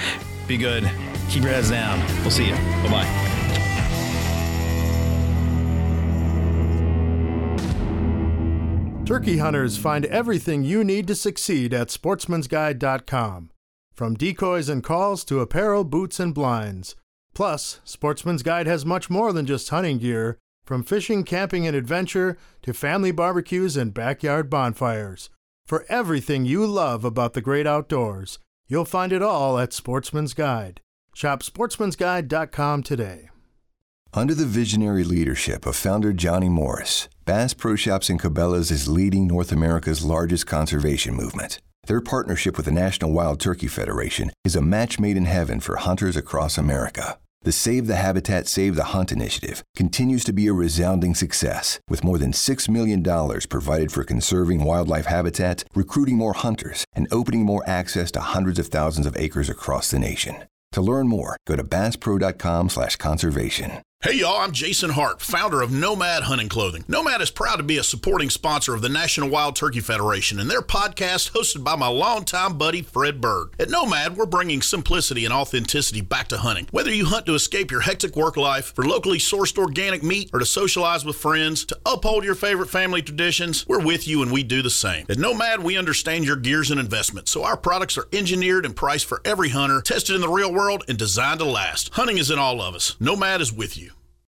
Be good. Keep your heads down. We'll see you. Bye bye. Turkey hunters find everything you need to succeed at sportsmansguide.com. From decoys and calls to apparel, boots, and blinds. Plus, Sportsman's Guide has much more than just hunting gear, from fishing, camping, and adventure to family barbecues and backyard bonfires. For everything you love about the great outdoors, you'll find it all at Sportsman's Guide. Shop sportsmansguide.com today. Under the visionary leadership of founder Johnny Morris, Bass Pro Shops and Cabela's is leading North America's largest conservation movement. Their partnership with the National Wild Turkey Federation is a match made in heaven for hunters across America. The Save the Habitat, Save the Hunt initiative continues to be a resounding success, with more than $6 million provided for conserving wildlife habitat, recruiting more hunters, and opening more access to hundreds of thousands of acres across the nation. To learn more, go to basspro.com slash conservation. Hey y'all, I'm Jason Hart, founder of Nomad Hunting Clothing. Nomad is proud to be a supporting sponsor of the National Wild Turkey Federation and their podcast hosted by my longtime buddy Fred Bird. At Nomad, we're bringing simplicity and authenticity back to hunting. Whether you hunt to escape your hectic work life, for locally sourced organic meat, or to socialize with friends, to uphold your favorite family traditions, we're with you and we do the same. At Nomad, we understand your gears and investments, so our products are engineered and priced for every hunter, tested in the real world, and designed to last. Hunting is in all of us. Nomad is with you.